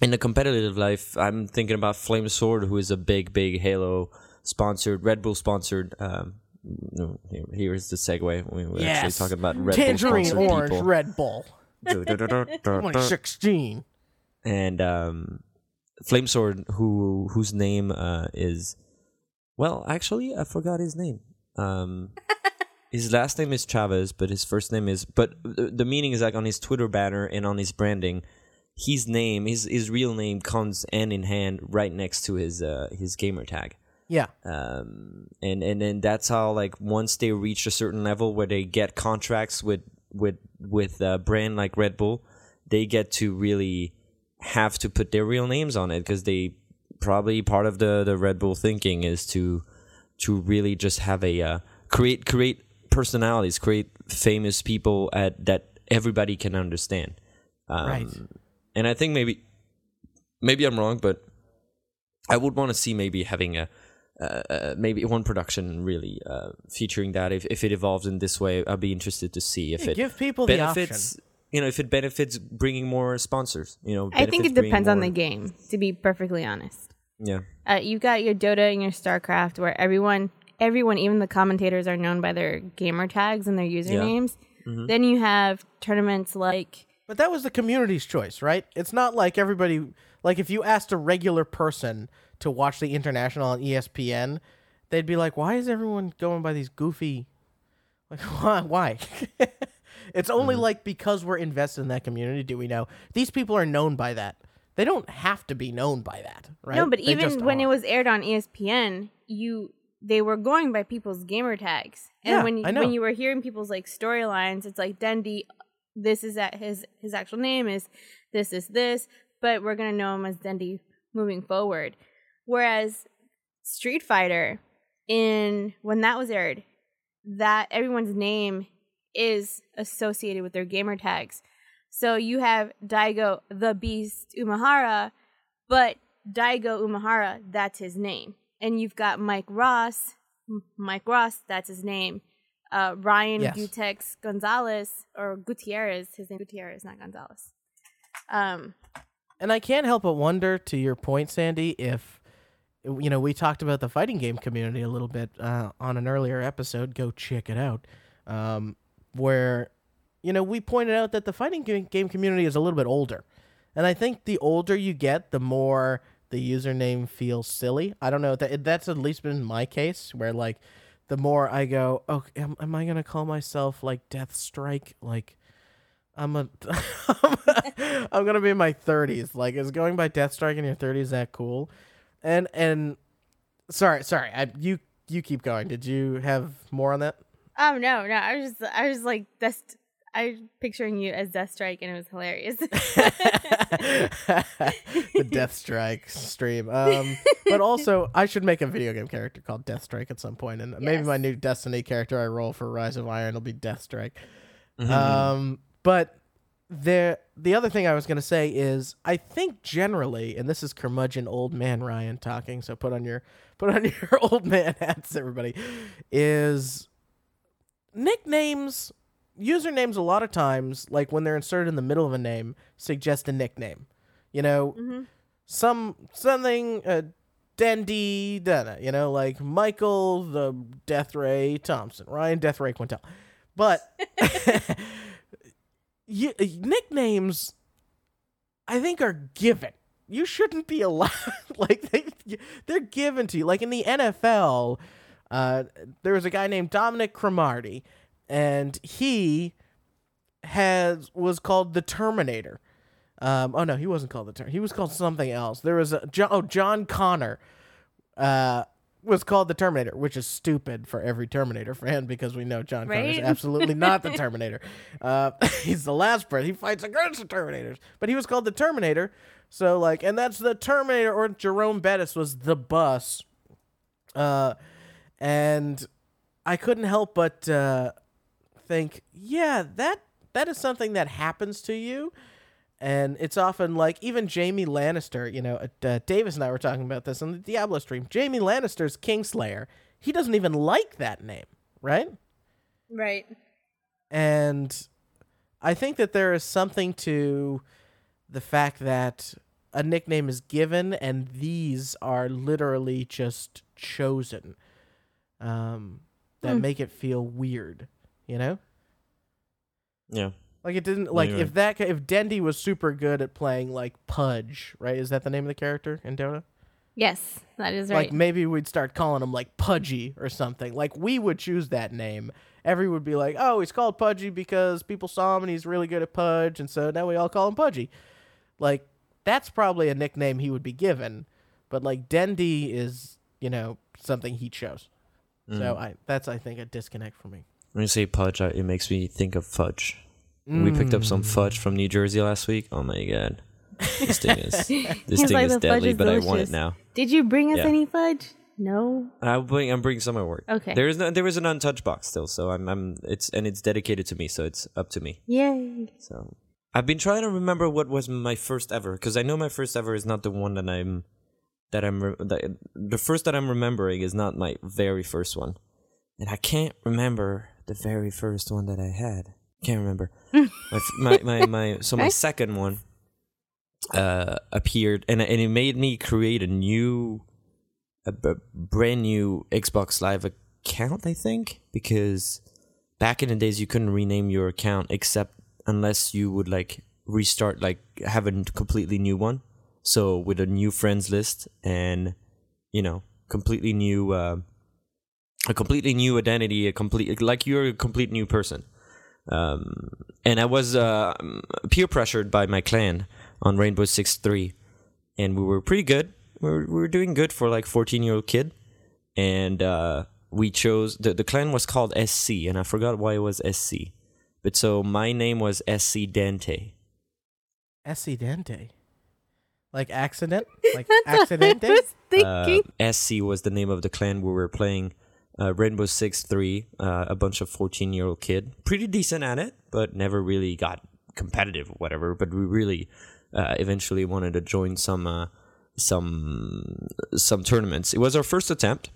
in the competitive life, I'm thinking about Flame Sword, who is a big big Halo sponsored, Red Bull sponsored. Um, here's the segue. We- We're actually talking about Red Tangerine Bull orange people. Red Bull. 2016. and um, Flamesword, who whose name uh, is well, actually, I forgot his name. Um, his last name is Chavez, but his first name is. But the, the meaning is like on his Twitter banner and on his branding, his name, his his real name, comes hand in hand right next to his uh, his gamer tag Yeah. um, and and then that's how like once they reach a certain level where they get contracts with with with a brand like Red Bull, they get to really have to put their real names on it because they probably part of the the Red Bull thinking is to to really just have a uh, create create personalities, create famous people at that everybody can understand. Um, Right. And I think maybe maybe I'm wrong, but I would want to see maybe having a uh, uh, maybe one production really uh, featuring that. If if it evolves in this way, I'd be interested to see if Yeah, it give people the benefits. You know, if it benefits bringing more sponsors. You know, I think it depends on the game, to be perfectly honest. Yeah. Uh, you got your Dota and your StarCraft, where everyone, everyone, even the commentators, are known by their gamer tags and their usernames. Mm-hmm. Then you have tournaments like But that was the community's choice, right? It's not like everybody like if you asked a regular person to watch the international on ESPN, they'd be like, "Why is everyone going by these goofy like why why?" it's only Mm-hmm. like because we're invested in that community do we know. These people are known by that. They don't have to be known by that, right? no, but They even when are. it was aired on ESPN, you they were going by people's gamer tags, and Yeah, when I know. when you were hearing people's like storylines, it's like Dendi, this is at his his actual name is this is this, but we're gonna know him as Dendi moving forward. Whereas Street Fighter, in when that was aired, that everyone's name is associated with their gamer tags. So you have Daigo the Beast Umehara, but Daigo Umehara, that's his name. And you've got Mike Ross, Mike Ross, that's his name. Uh, Ryan Yes. Gootecks Gonzalez, or Gutierrez, his name Gutierrez, not Gonzalez. Um, And I can't help but wonder, to your point, Sandy, if you know we talked about the fighting game community a little bit uh, on an earlier episode. Go check it out, um, where you know we pointed out that the fighting game community is a little bit older, and I think the older you get, the more the username feels silly. I don't know that that's at least been my case, where like the more I go, oh, am, am I gonna call myself like Death Strike, like? I'm a I'm gonna be in my thirties. Like, is going by Deathstrike in your thirties that cool? And and sorry, sorry, I, you you keep going. Did you have more on that? Oh no, no, I was just, I was like, that's, I was picturing you as Death Strike, and it was hilarious. the Deathstrike stream. Um, but also, I should make a video game character called Deathstrike at some point, and maybe my new Destiny character I roll for Rise of Iron will be Deathstrike. Mm-hmm. Um, but there, the other thing I was gonna say is, I think generally, and this is curmudgeon old man Ryan talking, so put on your put on your old man hats, everybody. Is nicknames, usernames, a lot of times, like when they're inserted in the middle of a name, suggest a nickname. You know, Mhm. some something. Uh, Dendi, Dana, you know, like Michael the Death Ray Thompson, Ryan Death Ray Quintel. But you, nicknames, I think, are given. You shouldn't be allowed. like they, they're given to you. Like in the NFL, uh, there was a guy named Dominic Cromartie, and he has was called the Terminator. Um, oh no, he wasn't called the Terminator. He was called something else. There was a John, oh John Connor. Uh, was called the Terminator, which is stupid for every Terminator fan because we know John Connor's Right? absolutely not the Terminator. Uh, he's the last person. He fights against the Terminators, but he was called the Terminator. So like, and that's the Terminator. Or Jerome Bettis was the bus. Uh, and I couldn't help but uh, think, yeah, that that is something that happens to you. And it's often like even Jaime Lannister, you know, uh, Davis and I were talking about this on the Diablo stream. Jaime Lannister's Kingslayer. He doesn't even like that name, right? right. And I think that there is something to the fact that a nickname is given and these are literally just chosen um, that Hmm. make it feel weird, you know? Yeah. Like it didn't like you're if that if Dendi was super good at playing like Pudge, right? Is that the name of the character in Dota? Yes, that is right. Like maybe we'd start calling him like Pudgy or something. Like we would choose that name. Everyone would be like, "Oh, he's called Pudgy because people saw him and he's really good at Pudge, and so now we all call him Pudgy." Like that's probably a nickname he would be given, but like Dendi is, you know, something he chose. So I that's I think a disconnect for me. When you say pudge, it makes me think of fudge. We picked up Mm. some fudge from New Jersey last week. Oh my god, this thing is this thing like, is deadly, is but I want it now. Did you bring us Yeah. any fudge? No. I'll bring. I'm bringing some at work. Okay. There is no. There is an untouched box still, so I'm. I'm. It's and it's dedicated to me, so it's up to me. Yay. So I've been trying to remember what was my first ever because I know my first ever is not the one that I'm that I'm re- that, the first that I'm remembering is not my very first one, and I can't remember the very first one that I had. Can't remember. my, my my my so my second one uh, appeared, and and it made me create a new, a brand new Xbox Live account. I think because back in the days you couldn't rename your account except unless you would like restart, like have a completely new one. So with a new friends list and you know completely new, uh, a completely new identity, a complete like you're a complete new person. Um, and I was uh, peer pressured by my clan on Rainbow Six Three, and we were pretty good. We were, we were doing good for like fourteen year old kid, and uh, we chose the the clan was called SC, and I forgot why it was SC, but so my name was SC Dante. Accidente. Like accident? Like accident? what I accidente? was Uh. SC was the name of the clan we were playing. Uh, Rainbow Six Three, uh, a bunch of fourteen year old kid, pretty decent at it, but never really got competitive or whatever. But we really uh, eventually wanted to join some uh, some some tournaments. It was our first attempt.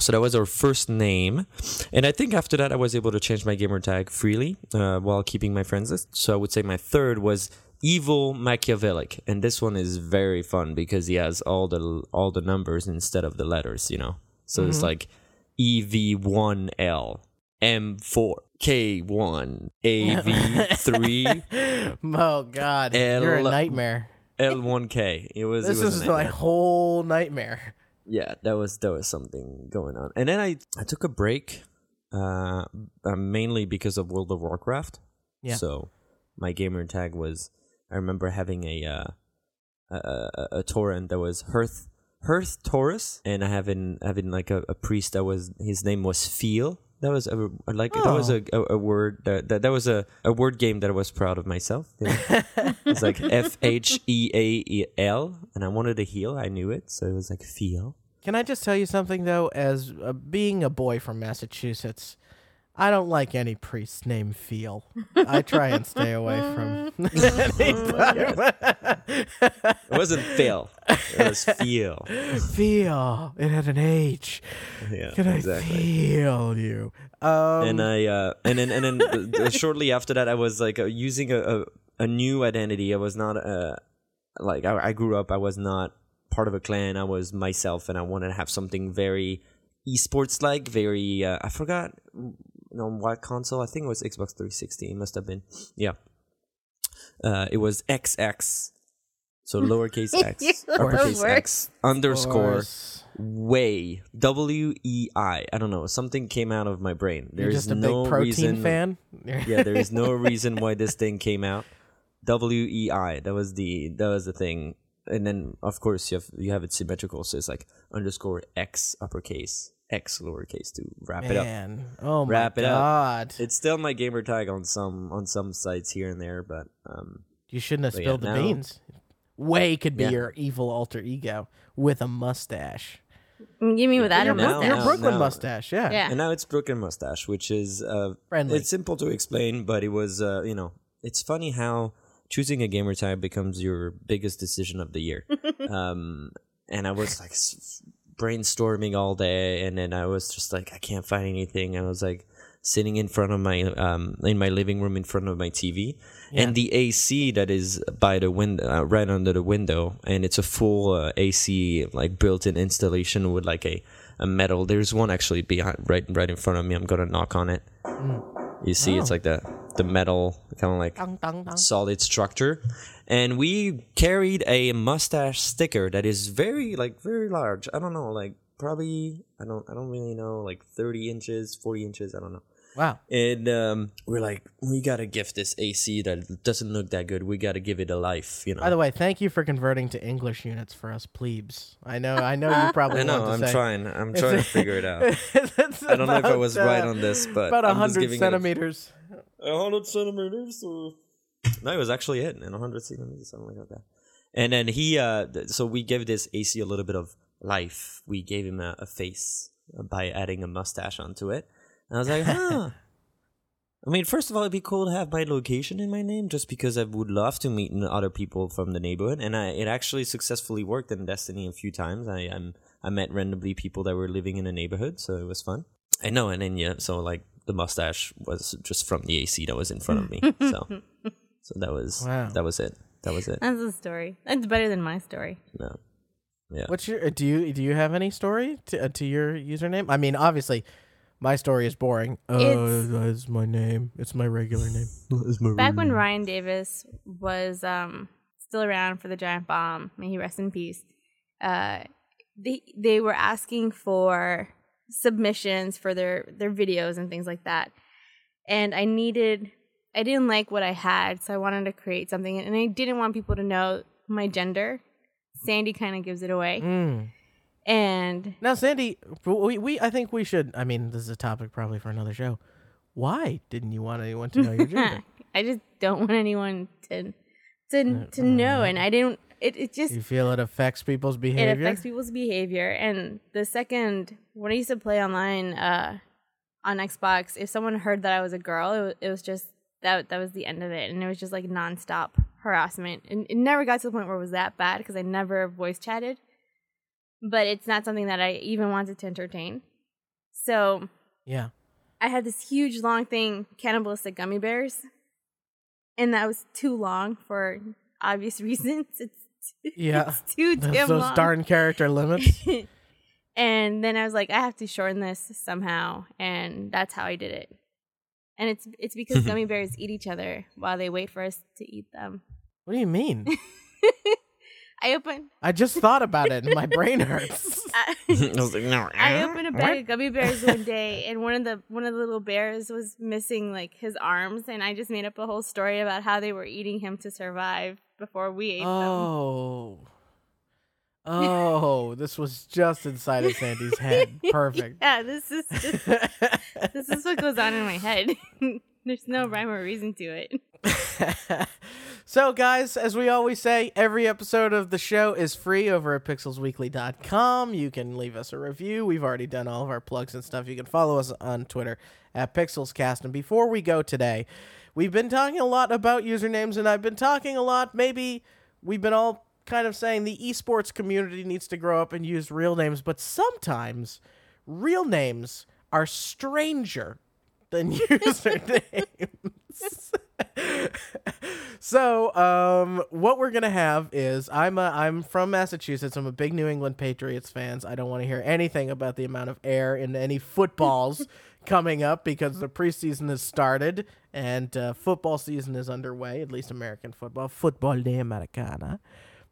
So that was our first name, and I think after that I was able to change my gamer tag freely uh, while keeping my friends list. So I would say my third was evil Machiavellic, and this one is very fun because he has all the all the numbers instead of the letters. You know, so it's like EV1L M4 K1 AV3. oh God, you're a L- nightmare. L one K. It was. This it was is my whole nightmare. yeah that was that was something going on and then i i took a break uh, uh mainly because of world of warcraft Yeah. so my gamer tag was i remember having a uh a, a, a tauren that was hearth hearth taurus and i having having like a, a priest that was his name was feel that was a, like that was a, a, a word that, that that was a, a word game that I was proud of myself. you know? it's like F H E A E L, and I wanted to heal. I knew it, so it was like feel. Can I just tell you something though? As uh, being a boy from Massachusetts, I don't like any priest named Feel. I try and stay away from anybody. It wasn't fail. It was feel. Feel. It had an H. Yeah, Can I feel you? Um, and I uh, and then and then uh, shortly after that, I was like uh, using a, a a new identity. I was not uh like I, I grew up. I was not part of a clan. I was myself, and I wanted to have something very esports like. Very uh, I forgot on what console. I think it was Xbox 360. It must have been. Yeah. Uh, it was XX. So lowercase x, uppercase x, underscore, way w e i. I don't know. Something came out of my brain. You're There's just a no reason. fan. Yeah, there is no reason why this thing came out. W E I. That was the that was the thing. And then of course you have you have it symmetrical, so it's like underscore x uppercase x lowercase to wrap it up. Man, oh my Wrap it up. god! It's still my gamer tag on some on some sites here and there, but um You shouldn't have But yeah, spilled the now- beans. Way could be Yeah. your evil alter ego with a mustache. You mean without a your, now- your Brooklyn now- mustache, yeah. Yeah. and now it's Brooklyn mustache, which is uh Friendly. it's simple to explain, but it was uh you know it's funny how choosing a gamer tag becomes your biggest decision of the year. um, and I was like s- brainstorming all day, and then I was just like, I can't find anything. I was like sitting in front of my um in my living room in front of my TV, and the AC that is by the window, uh, right under the window, and it's a full uh, AC like built-in installation with like a a metal. There's one actually behind right right in front of me. I'm gonna knock on it. You see, it's Oh. like the the metal kind of like Dong, dong, dong. solid structure and we carried a mustache sticker that is very like very large i don't know like probably i don't i don't really know like 30 inches 40 inches i don't know Wow. and um we're like we gotta gift this ac that doesn't look that good we gotta give it a life you know By the way, thank you for converting to English units for us plebes. I know, I know you probably i know want to i'm say, trying i'm trying to figure it out It's i don't know if i about, was right uh, on this but about I'm just hundred it a- centimeters. A hundred centimeters or no, it was actually it in hundred centimeters, something like that. And then he, uh, th- so we gave this AC a little bit of life. We gave him a, a face by adding a mustache onto it. And I was like, huh. I mean, first of all, it'd be cool to have my location in my name, just because I would love to meet other people from the neighborhood. And I, it actually successfully worked in Destiny a few times. I, I'm, I met randomly people that were living in the neighborhood, so it was fun. I know, and then yeah, so like the mustache was just from the AC that was in front of me. So, so that was Wow. that was it. That was it. That's the story. That's better than my story. No. Yeah. What's your uh, do you do you have any story to, uh, to your username? I mean, obviously, my story is boring. Oh, It's- that's my name. It's my regular name. Back when Ryan Davis was um, still around for the giant bomb, may he rest in peace. Uh, they they were asking for submissions for their their videos and things like that, and I needed. I didn't like what I had, so I wanted to create something, and I didn't want people to know my gender. Sandy kind of gives it away, Mm. And Now, Sandy, we, we I think we should. I mean, this is a topic probably for another show. Why didn't you want anyone to know your gender? I just don't want anyone to to to know, and I didn't. It it just you feel it affects people's behavior. it affects people's behavior and the second when i used to play online uh on xbox if someone heard that i was a girl it was, it was just that that was the end of it and it was just like nonstop harassment and it never got to the point where it was that bad because i never voice chatted but it's not something that i even wanted to entertain so yeah. i had this huge long thing cannibalistic gummy bears and that was too long for obvious reasons it's Yeah. it's too Those, damn those long darn character limits. and then I was like, I have to shorten this somehow, and that's how I did it. And it's it's because gummy bears eat each other while they wait for us to eat them. what do you mean? I open I just thought about it and my brain hurts. I, I was like, no. I opened a bag of gummy bears one day, and one of the one of the little bears was missing like his arms, and I just made up a whole story about how they were eating him to survive before we ate them. Oh. Oh, this was just inside of Sandy's head. Perfect. Yeah, this is just this is what goes on in my head. There's no rhyme or reason to it. So, guys, as we always say, every episode of the show is free over at pixelsweekly.com. You can leave us a review. We've already done all of our plugs and stuff. You can follow us on Twitter at PixelsCast. And before we go today, we've been talking a lot about usernames, and I've been talking a lot. Maybe we've been all kind of saying the esports community needs to grow up and use real names, but sometimes real names are stranger than usernames. so, um, what we're gonna have is I'm a, I'm from Massachusetts. I'm a big New England Patriots fans. I don't want to hear anything about the amount of air in any footballs coming up because the preseason has started and uh, football season is underway. At least American football, football de Americana,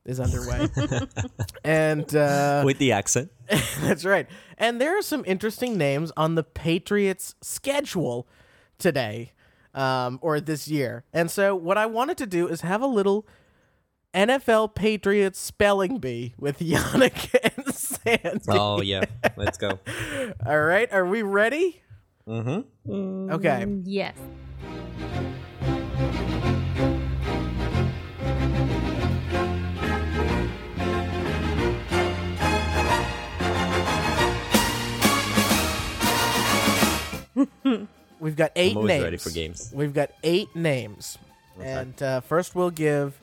is underway. and uh, With the accent. that's right. And there are some interesting names on the Patriots schedule today, um, or this year. And so, what I wanted to do is have a little NFL Patriots spelling bee with Yannick and Sandy. Oh, yeah. Let's go. All right, are we ready? Mm-hmm. Okay. Yes. We've got 8 always names. ready for games. We've got eight names. And uh, first, we'll give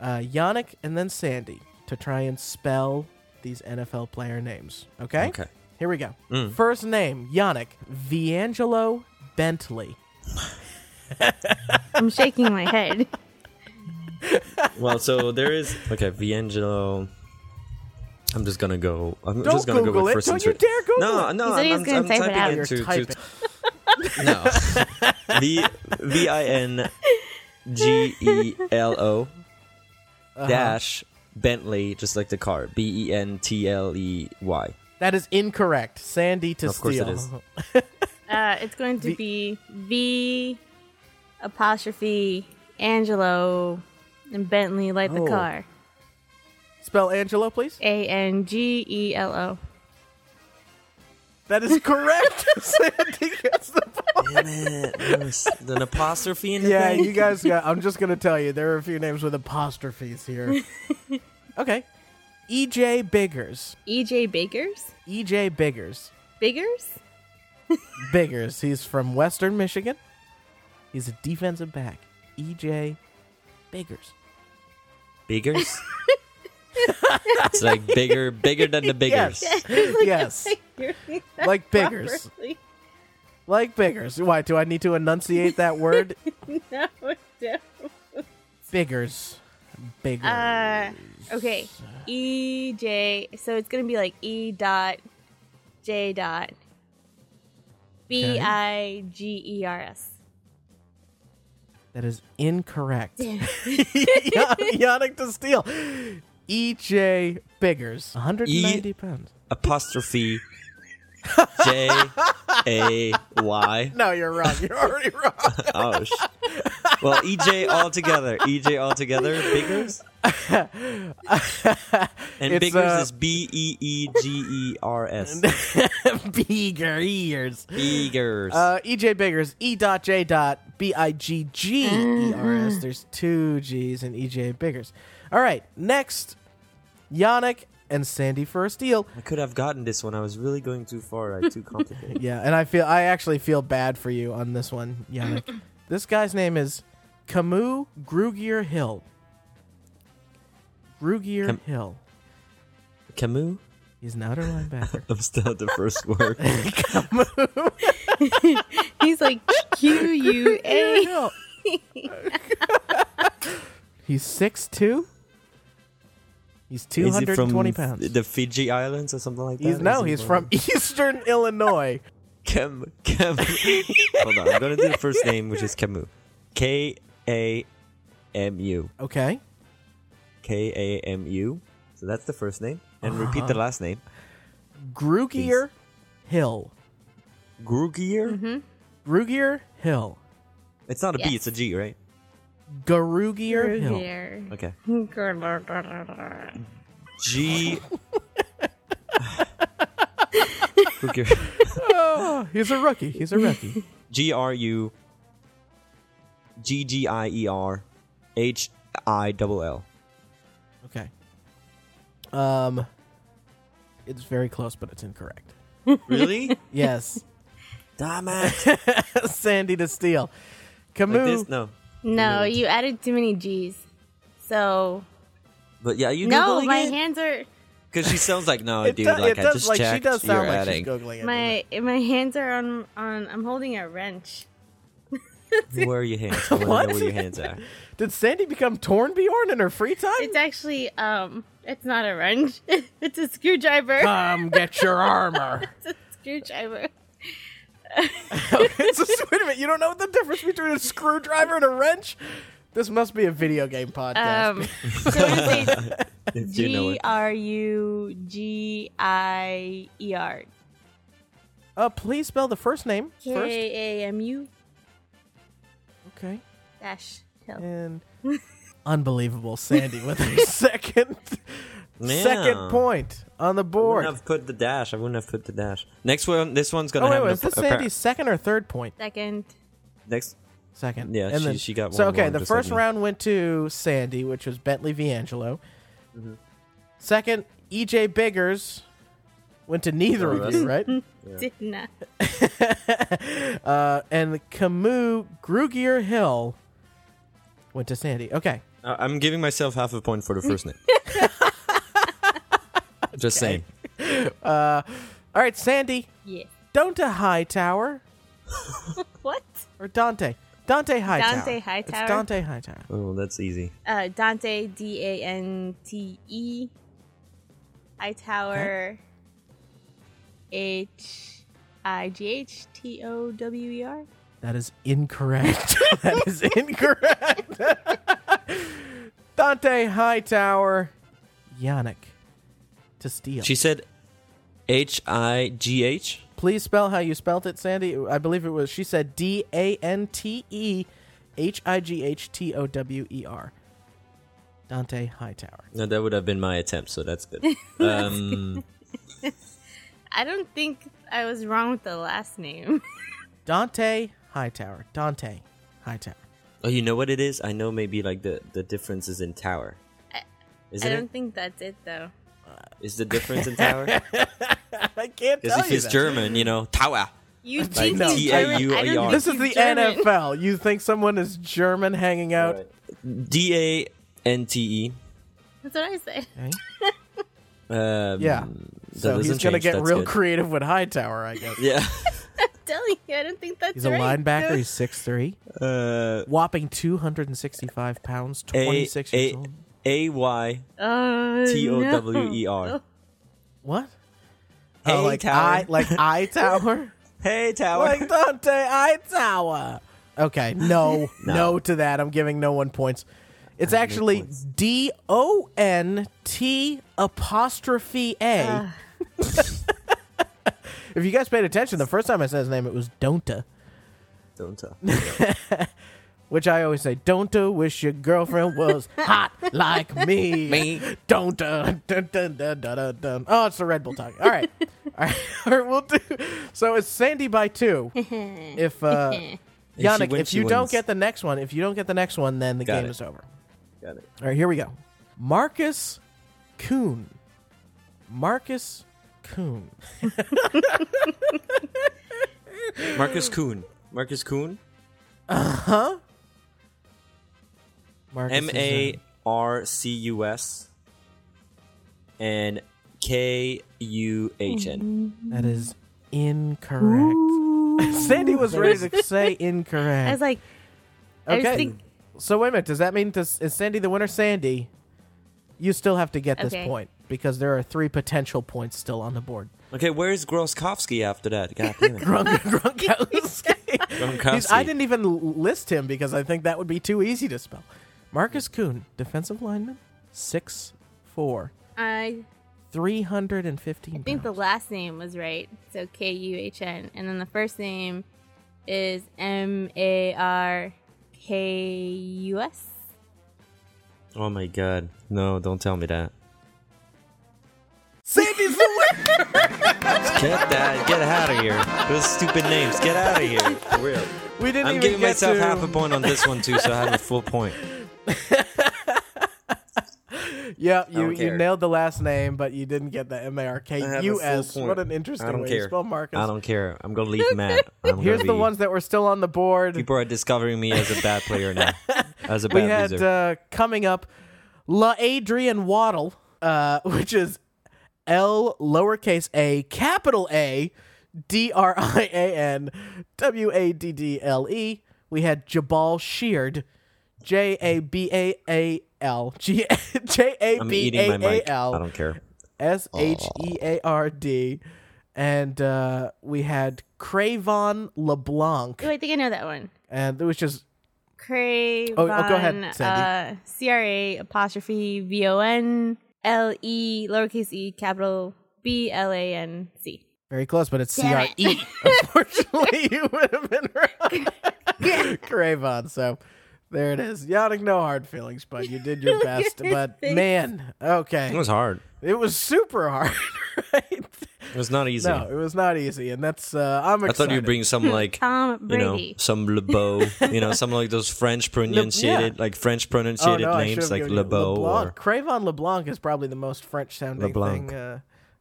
uh, Yannick and then Sandy to try and spell these NFL player names. Okay? Okay. Here we go. Mm. First name, Yannick. V'Angelo Bentley. I'm shaking my head. Well, so there is. Okay, V'Angelo. I'm just gonna go. I'm Don't just gonna Google go with it. first Don't you third. dare Google No, it. no, He said he I'm, was I'm, gonna I'm type it typing out. it You're to, to, typing. No. V V I N G E L O Uh-huh. dash Bentley, just like the car. B E N T L E Y. That is incorrect. Sandy to Of course it steal. is. Uh, it's going to V- be V apostrophe Angelo and Bentley like the Oh. car. Spell Angelo, please. A N G E L O. That is correct. Sandy gets the point. Damn it! There was an apostrophe in the Yeah, thing? you guys got. I'm just gonna tell you there are a few names with apostrophes here. okay, EJ Biggers. E.J. Bakers? EJ Biggers. Biggers? Biggers. He's from Western Michigan. He's a defensive back. EJ Biggers. Biggers. It's like bigger, bigger than the biggers. Yes. yes. Like Biggers. Properly. Like Biggers. Why do I need to enunciate that word? No, no. Biggers. bigger. Uh, okay. E J. So it's gonna be like E dot J dot B I G E R S. that is incorrect. Yannick to steal. EJ Biggers, 190 pounds. Apostrophe J A Y. No, you're wrong. You're already wrong. Oh, sh- well, EJ all together. EJ all together. Biggers. And It's, Biggers uh, is B E E G E R S. Bigger ears. Biggers. Uh, EJ Biggers, E dot J dot B I G G E R S. There's two G's in EJ Biggers. All right, next, Yannick and Sandy for a steal. I could have gotten this one. I was really going too far. I too complicated. Yeah, and I feel I actually feel bad for you on this one, Yannick. this guy's name is Kamu Grugier Hill. Grugier Cam- Hill. Kamu. He's an outer linebacker. I'm still at the first word. He's like Q U A. Hill. He's six two. He's two hundred and twenty Is he from pounds. the Fiji Islands or something like that? He's no, he he's from Eastern Illinois. Kem Kem. Hold on. I'm going to do the first name, which is Kamu. K A M U. Okay. K A M U. So that's the first name. And repeat Uh-huh. the last name. Grugier Hill. Grugier? Grugier Hill. It's not a B, Yes. it's a G, right? Garugier Hill. Here. Okay. Okay. G. Grugier. Oh, he's a rookie. He's a rookie. G R U G G I E R H I double L. Okay. Um, it's very close, but it's incorrect. Really? Yes, Damn it. Sandy to steal. Like Kamu. this? No. No, you added too many G's. So But yeah, you no, Googling my it? hands are Because she sounds like, no, It, dude, do- like it I does just like checked. she does you're sound like adding. she's googling it. my my hands are on on. I'm holding a wrench. Where are your hands? I want What? know where your hands are. Did Sandy become Torbjörn in her free time? It's actually um, it's not a wrench. it's a screwdriver. Come get your armor. it's a screwdriver. It's a, wait a minute, you don't know the difference between a screwdriver and a wrench? This must be a video game podcast. Um, so it's If you know G it. R U G I E R uh, please spell the first name K first. A M U Okay. dash Hill. And unbelievable, Sandy with her second Yeah. second point on the board. I board. wouldn't have put the dash. I wouldn't have put the dash. Next one, this one's Oh gonna wait, have wait, an is this appa- Sandy's second or third point? Second. next. Second. Yeah, and she- then, she got one. So one okay, wrong, the just like first me. round went to Sandy, which was Bentley V'Angelo. Mm-hmm. Second, EJ Biggers went to neither Oh, of you, right? Did not. uh, and Kamu Grugier Hill went to Sandy. Okay. I'm giving myself half a point for the first name. Just saying. All right, Sandy. Yeah. Donta Hightower What? or Dante? Dante Hightower. Dante Hightower? It's Dante Hightower. Oh, that's easy. Uh, Dante D A N T E. Hightower. H I G H T O W E R. That is incorrect. that is incorrect. Dante Hightower, Yannick to steal. She said H I G H. Please spell how you spelt it, Sandy. I believe it was. She said D A N T E H I G H T O W E R. Dante Hightower. No, that would have been my attempt, so that's good. Um, I don't think I was wrong with the last name. Dante Hightower. Dante Hightower. oh, you know what it is? I know maybe like the the difference is in tower. I Isn't don't it? think that's it though. Is the difference in tower? I can't Because tell if you it's that. German, you know, tower. You Like think no. he's German? I don't T-A-U-A-R. think This is the German. NFL. You think someone is German hanging out? D A N T E. That's what I say. Um, Yeah. So he's going to get that's real good. creative with Hightower, I guess. Yeah. I'm telling you, I don't think that's He's a right. linebacker. He's 6'3", Uh, whopping 265 pounds, 26 A years old. A Y T O W E R. Uh, no. What? Hey, oh, like tower. I like I tower. Hey, Tower. like Dante I tower. Okay, no, no, No. to that. I'm giving no one points. It's actually points. D O N T apostrophe A. Uh. if you guys paid attention, the first time I said his name, it was Donta. Don't tell. Which I always say, don't uh, wish your girlfriend was hot like me. Me. Don't uh, dun, dun, dun, dun, dun, dun. Oh, it's the Red Bull talking. All right. All right. All right, we'll do. So it's Sandy by two. If, uh, Yannick, wins, if she you don't wins. get the next one, if you don't get the next one, then the Got game it. is over. Got it. All right, here we go. Markus Kuhn. Markus Kuhn. Markus Kuhn. Markus Kuhn. Huh? Marcus M is, A R C U S. And K U H N. Mm-hmm. That is incorrect. Sandy was ready to say incorrect. I was like, I was okay. think- so wait a minute. Does that mean does, is Sandy the winner? Sandy, you still have to get this point because there are three potential points still on the board. Okay, where's Groskowski after that? God damn it. Grunk- Gronkowski. Gronkowski. He's- I didn't even l- list him because I think that would be too easy to spell. Markus Kuhn, defensive lineman, six four, I three hundred and fifteen. I think the last name was right. So K U H N, and then the first name is M A R K U S. Oh my god. No, don't tell me that. Sandy's the winner. Get that. Get out of here. Those stupid names. Get out of here. For real. We didn't I'm even giving get myself to, half a point on this one too, so I have a full point. Yeah, you, you nailed the last name, but you didn't get the M A R K I have a U S. What an interesting way care. to spell Marcus. I don't care. I'm gonna leave Matt. I'm Here's the ones that were still on the board. People are discovering me as a bad player now. As a we bad had loser. uh, coming up La Adrian Waddle, uh, which is L lowercase a capital A D R I A N W A D D L E. We had Jabaal Sheard, J A B A A L G J A I'm B eating my A mic. A I L don't care. S H E A R D, and uh, we had Cre'Von LeBlanc, Oh, I think I know that one. and it was just Cray. Oh, oh, go ahead, Sandy. Uh, C R A apostrophe V O N L E lowercase e capital B L A N C. Very close, but it's C Damn R it. E. Unfortunately, you would have been wrong. Cre'Von. So there it is. Yannick, no hard feelings, but you did your best. but man, okay. It was hard. It was super hard, right? It was not easy. No, it was not easy. And that's, uh, I'm I thought you'd bring some like Tom you know Brady. some LeBeau, you know, some like those French pronunciated like French Oh, no, names like given you LeBeau LeBlanc. or Cre'Von LeBlanc is probably the most French sounding LeBlanc. thing uh,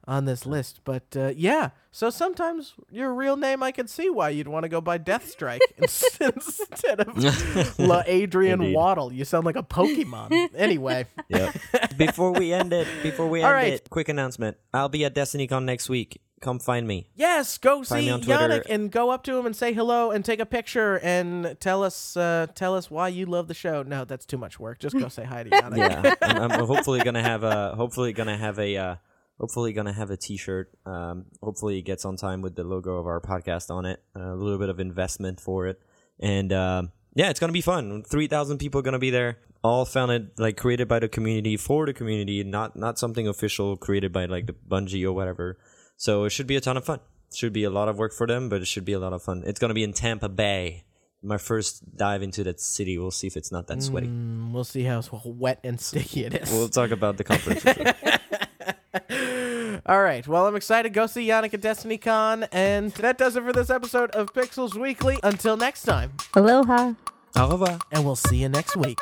on this list. But uh, yeah, so sometimes your real name, I can see why you'd want to go by Deathstrike instead of La Adrian Indeed. Waddle. You sound like a Pokemon. anyway, yeah. before we end it, before we All end right. it, quick announcement. I'll be at DestinyCon next week. Come find me. yes, go Find see me on Twitter. Yannick and go up to him and say hello and take a picture and tell us uh, tell us why you love the show. No, that's too much work. Just go say hi to Yannick. Yeah, I'm, I'm hopefully gonna have a hopefully gonna have a uh, hopefully gonna have a T-shirt. Um, hopefully it gets on time with the logo of our podcast on it. a little bit of investment for it, and um, yeah, it's gonna be fun. Three thousand people are gonna be there. All founded like created by the community for the community, not not something official created by like the Bungie or whatever. So it should be a ton of fun. Should be a lot of work for them, but it should be a lot of fun. It's gonna be in Tampa Bay. My first dive into that city. We'll see if it's not that sweaty. Mm, we'll see how wet and sticky it is. We'll talk about the conference. for sure. All right. Well, I'm excited. Go see Yannick at DestinyCon. And that does it for this episode of Pixels Weekly. Until next time. Aloha. Au revoir. And we'll see you next week.